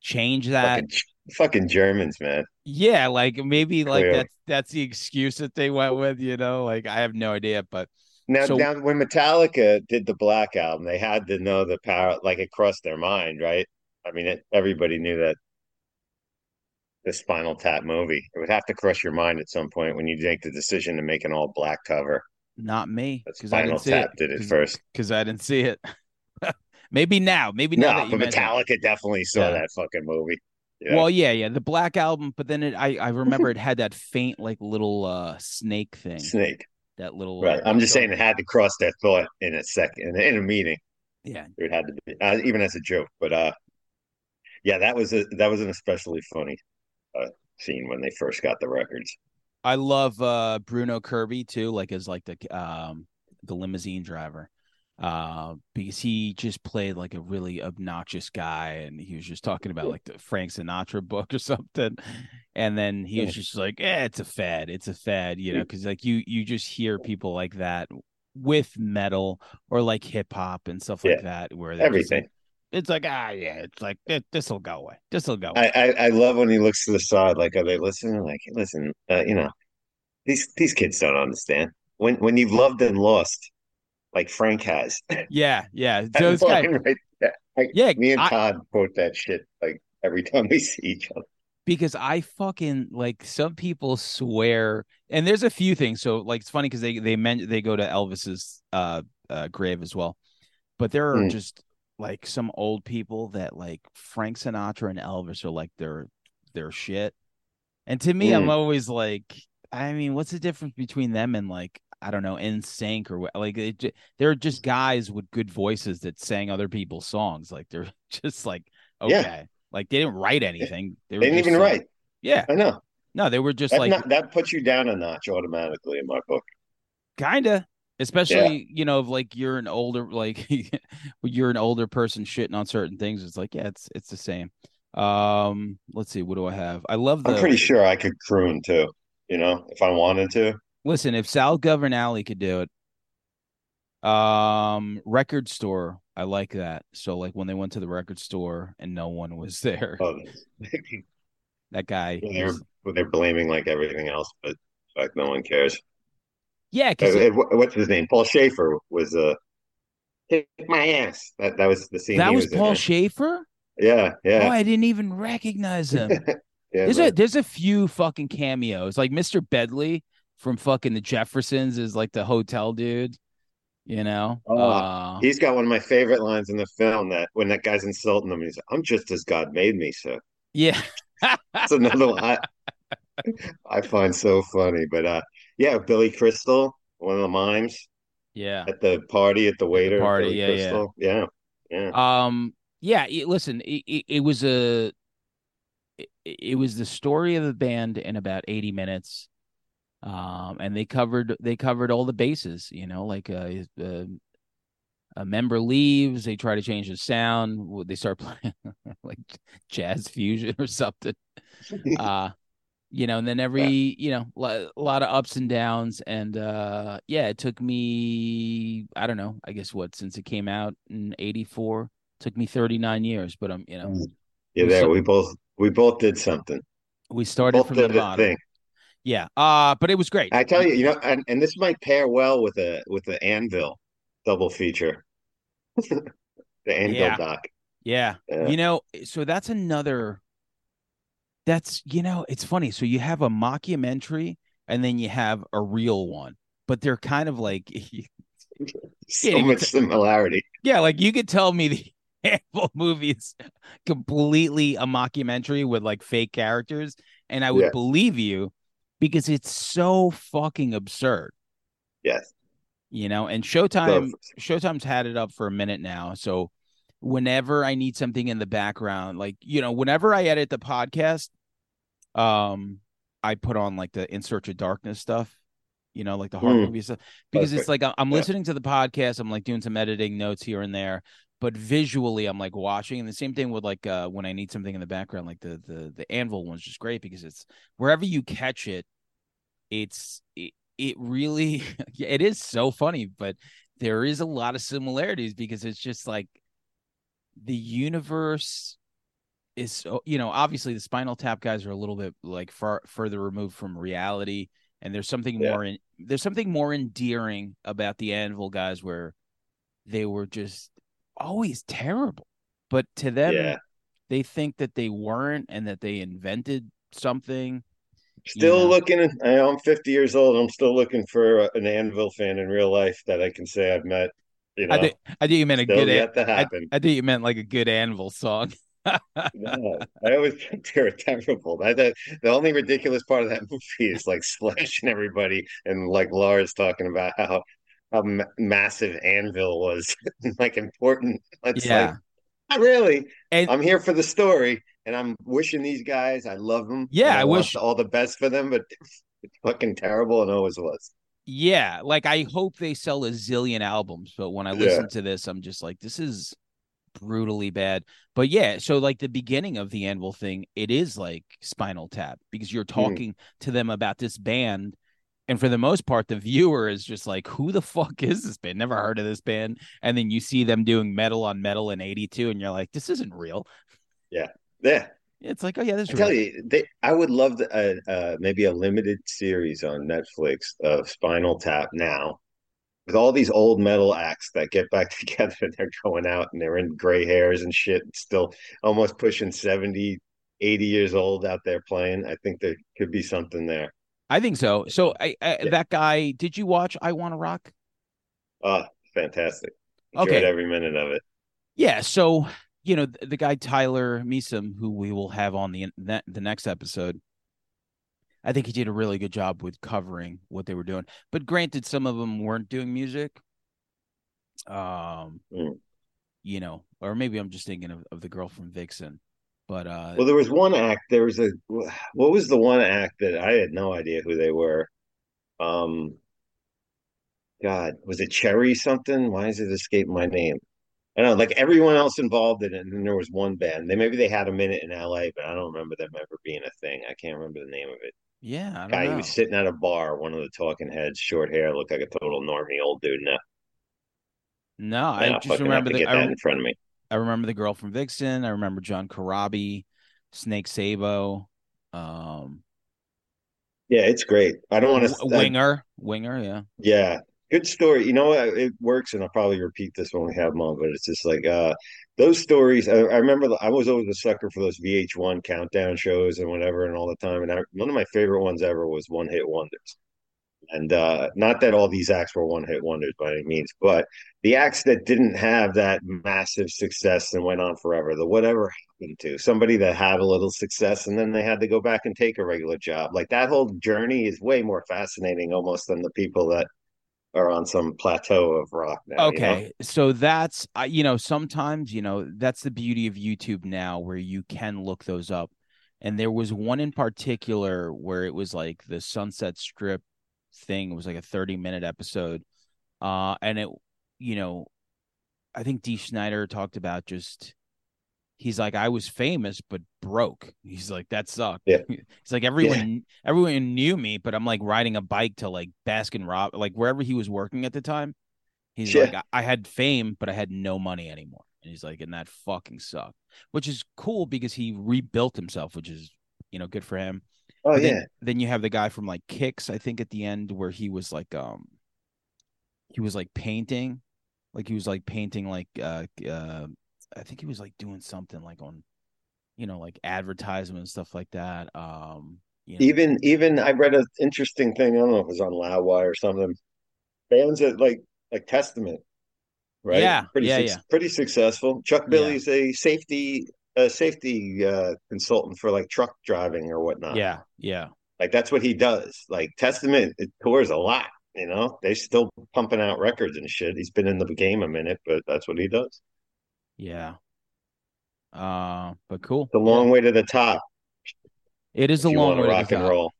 change that. fucking, fucking Germans, man. Yeah, like maybe like Clearly. that's that's the excuse that they went with, you know. Like I have no idea, but Now, So- now, when Metallica did the Black album, they had to know the power, like it crossed their mind, right? I mean, it, everybody knew that the Spinal Tap movie. It would have to cross your mind at some point when you make the decision to make an all black cover. Not me because I didn't see Tap it. did it first. because I didn't see it. (laughs) maybe now, maybe now No, that but mention it. Metallica definitely saw Yeah. that fucking movie. Yeah. Well, yeah, yeah, the Black Album, but then it, I I remember it had that faint like little uh snake thing, Snake. that little Right. uh, I'm just saying it had to cross their thought in a second, in a meeting. Yeah, It had to be, uh, even as a joke. But uh, yeah, that was a that was an especially funny uh, scene when they first got the records. I love uh Bruno Kirby too, like as like the um the limousine driver. Uh because he just played like a really obnoxious guy and he was just talking about like the Frank Sinatra (laughs) book or something. And then he was just like, "Yeah, it's a fad. It's a fad," you know, cuz like you you just hear people like that with metal or like hip hop and stuff like that where they're just Everything. it's like, "Ah, yeah, it's like this will go away. This will go away." I, I I love when he looks to the side, like, are they listening? Like, listen, uh, you know, these these kids don't understand. When when you've loved and lost, like Frank has. yeah, yeah. (laughs) That So guy right. Like, Yeah, me and I- Todd quote that shit like every time we see each other. because I fucking like some people swear, and there's a few things. So like it's funny because they they meant they go to Elvis's uh, uh grave as well, but there are Mm. just like some old people that like Frank Sinatra and Elvis are like their their shit, and to me, I'm Mm. always like, I mean, what's the difference between them and like I don't know, NSYNC or? Like it, they're just guys with good voices that sang other people's songs. Like they're (laughs) just like Yeah. okay. Like they didn't write anything. They, They didn't even like- write. Yeah, I know. no, they were just That like not, that puts you down a notch automatically in my book. kinda, especially you know, if like you're an older like (laughs) you're an older person shitting on certain things. It's like yeah, it's it's the same. Um, let's see, what do I have? I love the. I'm pretty sure I could croon too. You know, if I wanted to. Listen, if Sal Governale could do it, um, record store, I like that. So like when they went to the record store and no one was there, Oh, (laughs) that guy. they're was- they're blaming like everything else, but like no one cares. yeah, because uh, wh- what's his name? Paul Shaffer was uh, kick my ass. That that was the scene. that was was Paul right? Shaffer. Yeah, Oh, yeah, I didn't even recognize him. (laughs) yeah. There's a there's a few fucking cameos. Like Mr. Bentley from fucking the Jeffersons is like the hotel dude. You know? Oh, uh, He's got one of my favorite lines in the film. That when that guy's insulting him, he's like, "I'm just as God made me." So yeah. that's another one I, (laughs) I find so funny. But uh, yeah, Billy Crystal, one of the mimes yeah. at the party at the waiter. party, Billy yeah, yeah. Crystal. yeah, yeah. Um yeah, it, listen, it, it, it was a it, it was the story of the band in about 80 minutes. Um and they covered they covered all the bases, you know, like uh, uh a member leaves, they try to change the sound, they start (laughs) playing like jazz fusion or something. (laughs) uh you know, and then every, yeah. you know, a lot of ups and downs and uh yeah, it took me I don't know, I guess what since it came out in 84, took me 39 years, but I'm, um, you know. Mm. Yeah, there so, we both we both did something. We started both from the bottom. Thing. Yeah. Uh, but it was great. I tell you, you know, and, and this might pair well with a with the Anvil double feature. (laughs) the Anvil yeah. doc. Yeah. yeah. You know, so that's another that's you know, it's funny. So you have a mockumentary and then you have a real one, but they're kind of like (laughs) so much similarity. Yeah, like you could tell me the Anvil (laughs) movie is completely a mockumentary with like fake characters, and I would yeah. believe you because it's so fucking absurd. Yes. You know, and Showtime Showtime's had it up for a minute now. So whenever I need something in the background, like, you know, whenever I edit the podcast, um, I put on like the In Search of Darkness stuff, you know, like the horror mm. movie stuff. Because Perfect. it's like I'm listening yeah. to the podcast, I'm like doing some editing notes here and there, but visually I'm like watching. And the same thing with like uh when I need something in the background, like the the the anvil one's just great because it's wherever you catch it, it's it, it really (laughs) it is so funny, but there is a lot of similarities because it's just like the universe is so you know obviously the spinal tap guys are a little bit like far further removed from reality and there's something yeah. more in, there's something more endearing about the anvil guys where they were just Oh, always terrible. But to them, yeah. they think that they weren't and that they invented something. Still you know? looking. I know I'm 50 years old. I'm still looking for an Anvil fan in real life that I can say I've met. You know, I think I think you meant a good. Yet to happen. I, I think you meant like a good Anvil song. (laughs) no, I always think they're (laughs) terrible. I, the, the only ridiculous part of that (laughs) movie is like slashing everybody and like Laura's talking about how how m- massive Anvil was, (laughs) like important. It's yeah. like, really. And, I'm here for the story, and I'm wishing these guys. I love them. Yeah, I, I wish all the best for them, but it's fucking terrible and always was. Yeah, like I hope they sell a zillion albums, but when I listen yeah. to this, I'm just like, this is brutally bad. But yeah, so like the beginning of the Anvil thing, it is like Spinal Tap because you're hmm. talking mm. to them about this band and for the most part the viewer is just like who the fuck is this band? Never heard of this band. And then you see them doing metal on metal in 82 and you're like this isn't real. Yeah. Yeah. It's like oh yeah this I tell you they, i would love to, uh, uh, maybe a limited series on netflix of spinal tap now with all these old metal acts that get back (laughs) together and they're going out and they're in gray hairs and shit still almost pushing 70 80 years old out there playing. I think there could be something there I think so. So I, I yeah. that guy, did you watch I Want to Rock? Oh, fantastic. Enjoyed okay. every minute of it. Yeah, so you know, the, the guy Tyler Measom who we will have on the the next episode. I think he did a really good job with covering what they were doing. But granted some of them weren't doing music. Um mm. you know, or maybe I'm just thinking of, of the girl from Vixen. But uh well, there was one act. There was a what was the one act that I had no idea who they were. Um, God, was it Cherry something? Why is it escaping my name? I don't know, like everyone else involved in it, and then there was one band. They maybe they had a minute in LA, but I don't remember them ever being a thing. I can't remember the name of it. Yeah, guy who was sitting at a bar, one of the talking heads, short hair, looked like a total normie old dude. Now, no, I just remember the, get I, that in front of me. I remember the girl from Vixen. I remember John Corabi, Snake Sabo. Um, yeah, it's great. I don't want to winger, winger. Yeah, yeah, good story. You know, it works, and I'll probably repeat this when we have them on. But it's just like uh, those stories. I, I remember I was always a sucker for those VH1 countdown shows and whatever, and all the time. And I, one of my favorite ones ever was One Hit Wonders. And uh, not that all these acts were one hit wonders by any means, but the acts that didn't have that massive success and went on forever, the whatever happened to somebody that had a little success and then they had to go back and take a regular job. Like that whole journey is way more fascinating almost than the people that are on some plateau of rock now, okay you know? so that's you know sometimes you know that's the beauty of youtube now where you can look those up and there was one in particular where it was like the sunset strip thing. It was like a 30 minute episode. Uh, and it, you know, I think Dee Snider talked about just he's like I was famous but broke. He's like that sucked. Yeah. (laughs) He's like everyone yeah. everyone knew me, but I'm like riding a bike to like Baskin Rob like wherever he was working at the time. He's yeah. like I, I had fame, but I had no money anymore. And he's like, and that fucking sucked. Which is cool because he rebuilt himself, which is you know good for him. Oh but yeah. Then, then you have the guy from like Kicks, I think at the end where he was like um he was like painting like he was like painting like uh uh I think he was like doing something like on you know like advertisement and stuff like that. Um you know. even even I read an interesting thing, I don't know if it was on Loudwire or something. Bands that like like Testament, right? Yeah, pretty yeah, su- yeah. pretty successful. Chuck Yeah. Billy's a safety a safety uh consultant for like truck driving or whatnot. Yeah, yeah. Like that's what he does. Like Testament it tours a lot, you know. They're still pumping out records and shit. He's been in the game a minute, but that's what he does. Yeah. Uh but cool. It's a long way to the top. It is a long way to to rock the and top. roll.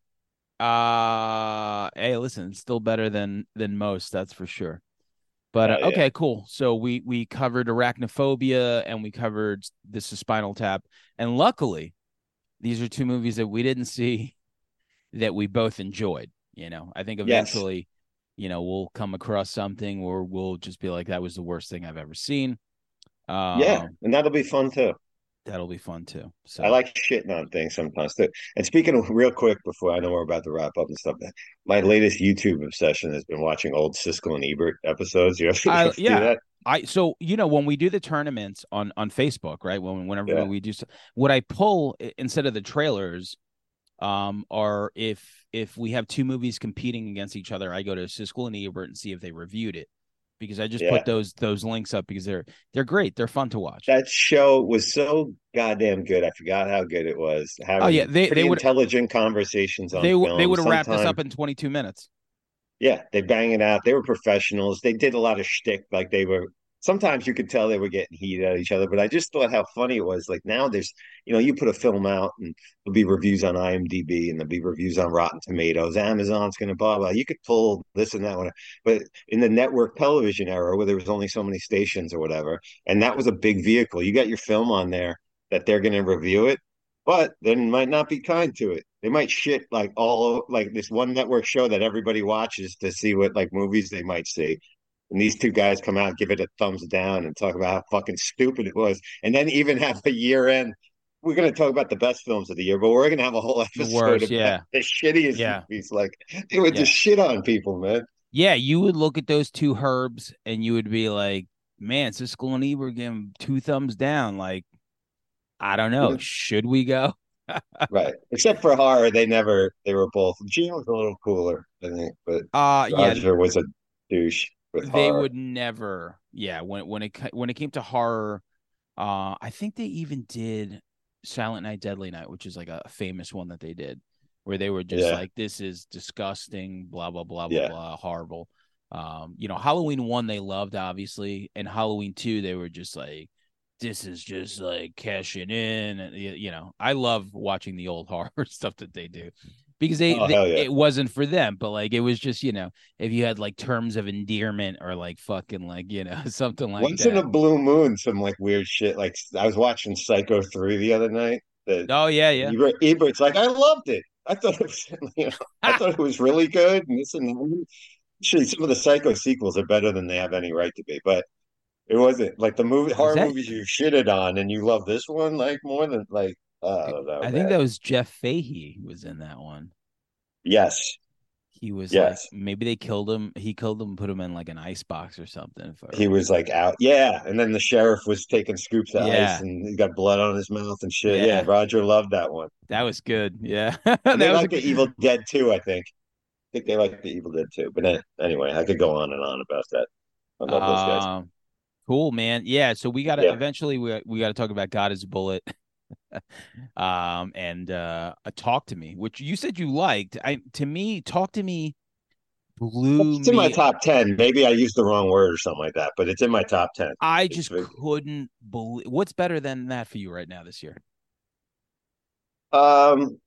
Uh hey, listen, it's still better than than most, that's for sure. But uh, Oh, yeah. okay, cool. So we we covered arachnophobia and we covered this is Spinal Tap, and luckily, these are two movies that we didn't see (laughs) that we both enjoyed. You know, I think Yes. eventually, you know, we'll come across something or we'll just be like, that was the worst thing I've ever seen. Um, yeah, and that'll be fun too. That'll be fun too. So I like shitting on things sometimes too. And speaking of real quick before I know we're about to wrap up and stuff, my latest YouTube obsession has been watching old Siskel and Ebert episodes. You ever, (laughs) I- yeah. that? I so you know when we do the tournaments on on Facebook, right? When whenever Yeah. we do, what I pull instead of the trailers, um, are if if we have two movies competing against each other, I go to Siskel and Ebert and see if they reviewed it because I just Yeah. put those those links up because they're they're great, they're fun to watch. That show was so goddamn good. I forgot how good it was. Having Oh, yeah, they- they would- intelligent conversations on they film. they would have wrapped this up in 22 minutes. Yeah, they bang it out. They were professionals. They did a lot of shtick. Like they were. Sometimes you could tell they were getting heated at each other. But I just thought how funny it was. Like now, there's you know you put a film out and there'll be reviews on IMDb and there'll be reviews on Rotten Tomatoes. Amazon's going to blah blah. You could pull this and that one. But in the network television era, where there was only so many stations or whatever, and that was a big vehicle. You got your film on there that they're going to review it, but they might not be kind to it. They might shit like all like this one network show that everybody watches to see what like movies they might see. And these two guys come out, and give it a thumbs down, and talk about how fucking stupid it was. And then even (laughs) have a year end. We're going to talk about the best films of the year, but we're going to have a whole (laughs) The episode worst, about yeah. the shittiest Yeah. movies. Like they would just shit on people, man. Yeah, you would look at those two herbs and you would be like, man, Siskel and Ebert give him two thumbs down. Like, I don't know. Yeah. Should we go? (laughs) right. Except for horror, they never. They were both. Gene was a little cooler, I think, but Uh yeah, Roger was a douche. They horror. would never. Yeah, when when it when it came to horror, uh, I think they even did Silent Night, Deadly Night, which is like a famous one that they did, where they were just Yeah. like, "This is disgusting," blah blah blah blah Yeah. blah, horrible. Um, you know, Halloween one they loved obviously, and Halloween two they were just like, "This is just like cashing in," and you know, I love watching the old (laughs) horror stuff that they do. Because they, Oh, they- yeah. it wasn't for them, but like it was just you know if you had like terms of endearment or like fucking like you know (laughs) something like Once that. in a blue moon, some like weird shit. Like I was watching Psycho three the other night. The oh yeah, yeah. Ebert, Ebert's like, I loved it. I thought it was, (laughs) you know, I thought it was really good. And this and that. Actually, some of the Psycho sequels are better than they have any right to be. But it wasn't like the movie horror that- movies you shitted on, and you love this one like more than like. Oh, I was think that was Jeff Fahey was in that one. yes, He was Yes. like maybe they killed him. He killed him, put him in like an ice box or something. He was like out. Yeah, and then the sheriff was taking scoops of Yeah. ice, and he got blood on his mouth and shit. Yeah. Yeah, Roger loved that one. that was good. Yeah, (laughs) And they like the Evil Dead too. I think. I think they like the Evil Dead too. But then, anyway, I could go on and on about that. I love those guys. Um, cool, man. Yeah, so we got to Yeah. eventually we we got to talk about God is a Bullet. (laughs) (laughs) um and uh a talk to me which you said you liked i to me talk to me blew It's in my top ten. Maybe I used the wrong word or something like that, but it's in my top ten. i It's just very- couldn't believe what's better than that for you right now this year Um,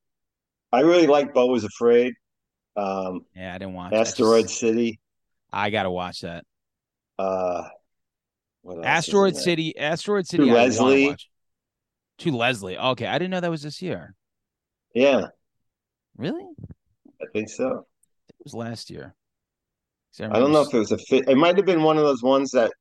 I really like Beau was Afraid. Um, yeah i didn't watch I just- Asteroid City. i gotta watch that Uh, Asteroid City. Asteroid City. To Leslie. To Leslie. Okay, I didn't know that was this year. Yeah. Really? I think so. It was last year. I, I don't know if it was a fit. It might have been one of those ones that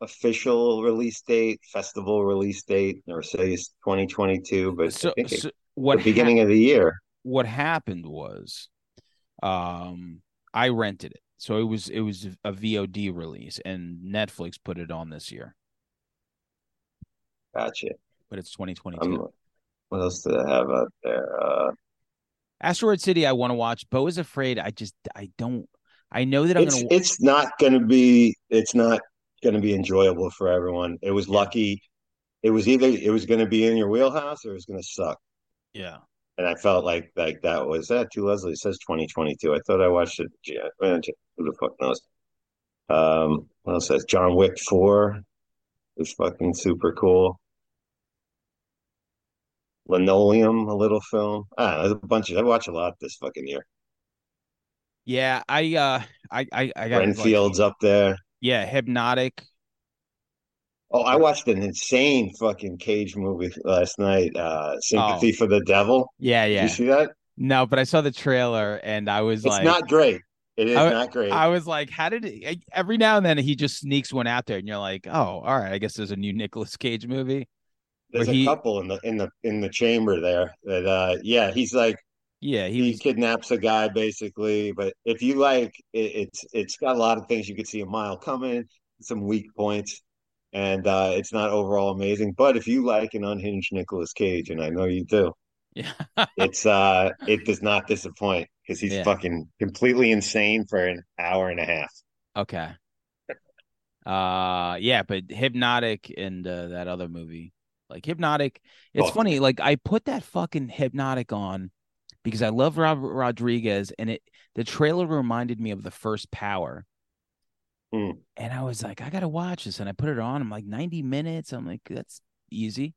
official release date, festival release date, or say it's 2022, but so, so what the beginning of the year. What happened was, um, I rented it, so it was it was a VOD release, and Netflix put it on this year. Gotcha. But it's 2022. Um, what else did I have out there? Uh, Asteroid City, I want to watch. Beau is Afraid. I just I don't. I know that I'm it's, gonna. It's not going to be. It's not going to be enjoyable for everyone. It was lucky. It was either it was going to be in your wheelhouse or it was going to suck. Yeah. And I felt like like that was that To Leslie says 2022. I thought I watched it. Yeah, who the fuck knows? Um, what else says John Wick Four is fucking super cool. Linoleum, a little film. Ah, there's a bunch of. I watch a lot this fucking year. Yeah, I uh, I I, I got Renfield's like, up there. Yeah, Hypnotic. Oh, I watched an insane fucking cage movie last night. Uh Sympathy oh. for the Devil. Yeah, yeah. Did you see that? No, but I saw the trailer and I was it's like, not great. It is I, not great. I was like, how did it every now and then he just sneaks one out there and you're like, oh, all right, I guess there's a new Nicolas Cage movie. There's a couple in the in the in the chamber there that uh yeah, he's like yeah, he, he was... kidnaps a guy basically. But if you like, it, it's it's got a lot of things you could see a mile coming, some weak points, and uh, it's not overall amazing. But if you like an unhinged Nicolas Cage, and I know you do, yeah, (laughs) it's uh, it does not disappoint because he's yeah. fucking completely insane for an hour and a half. Okay. Uh, yeah, but Hypnotic and uh, that other movie, like Hypnotic, it's oh. funny. Like I put that fucking Hypnotic on because I love Robert Rodriguez, and it the trailer reminded me of the first Power. Mm. And I was like, I gotta watch this, and I put it on. I'm like, 90 minutes. I'm like, that's easy.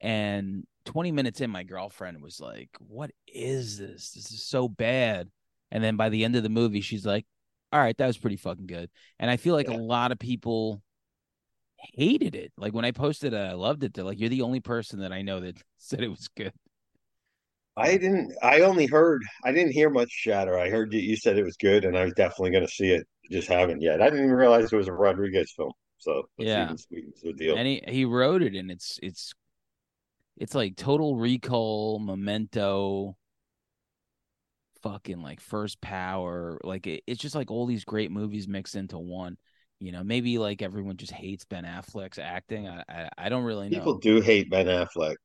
And 20 minutes in, my girlfriend was like, What is this? This is so bad. And then by the end of the movie, she's like, All right, that was pretty fucking good. And I feel like yeah. a lot of people hated it. Like when I posted it, I loved it. They're like, You're the only person that I know that (laughs) said it was good. I didn't. I only heard. I didn't hear much chatter. I heard that you said it was good, and I was definitely going to see it. Just haven't yet. I didn't even realize it was a Rodriguez film. So yeah, the deal. And he he wrote it, and it's it's it's like Total Recall, Memento, fucking like First Power. Like it, it's just like all these great movies mixed into one. You know, maybe like everyone just hates Ben Affleck's acting. I I, I don't really know. People do hate Ben Affleck.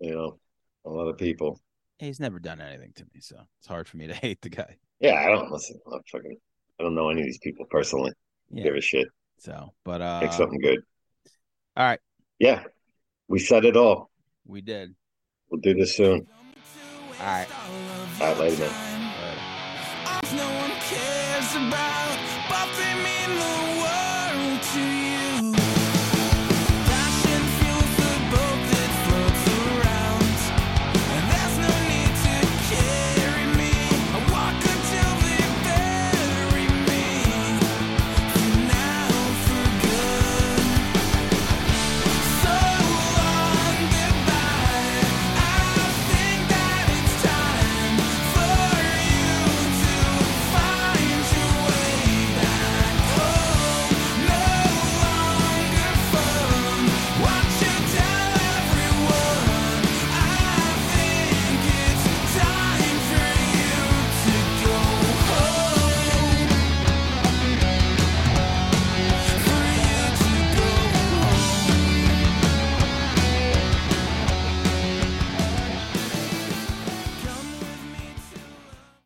You know, a lot of people. He's never done anything to me, so it's hard for me to (laughs) hate the guy. Yeah, I don't listen. I'm fucking. I don't know any of these people personally. Yeah. Give a shit. So, but uh, make something good. All right. Yeah, we said it all. We did. We'll do this soon. All right. All right, later, man. Later.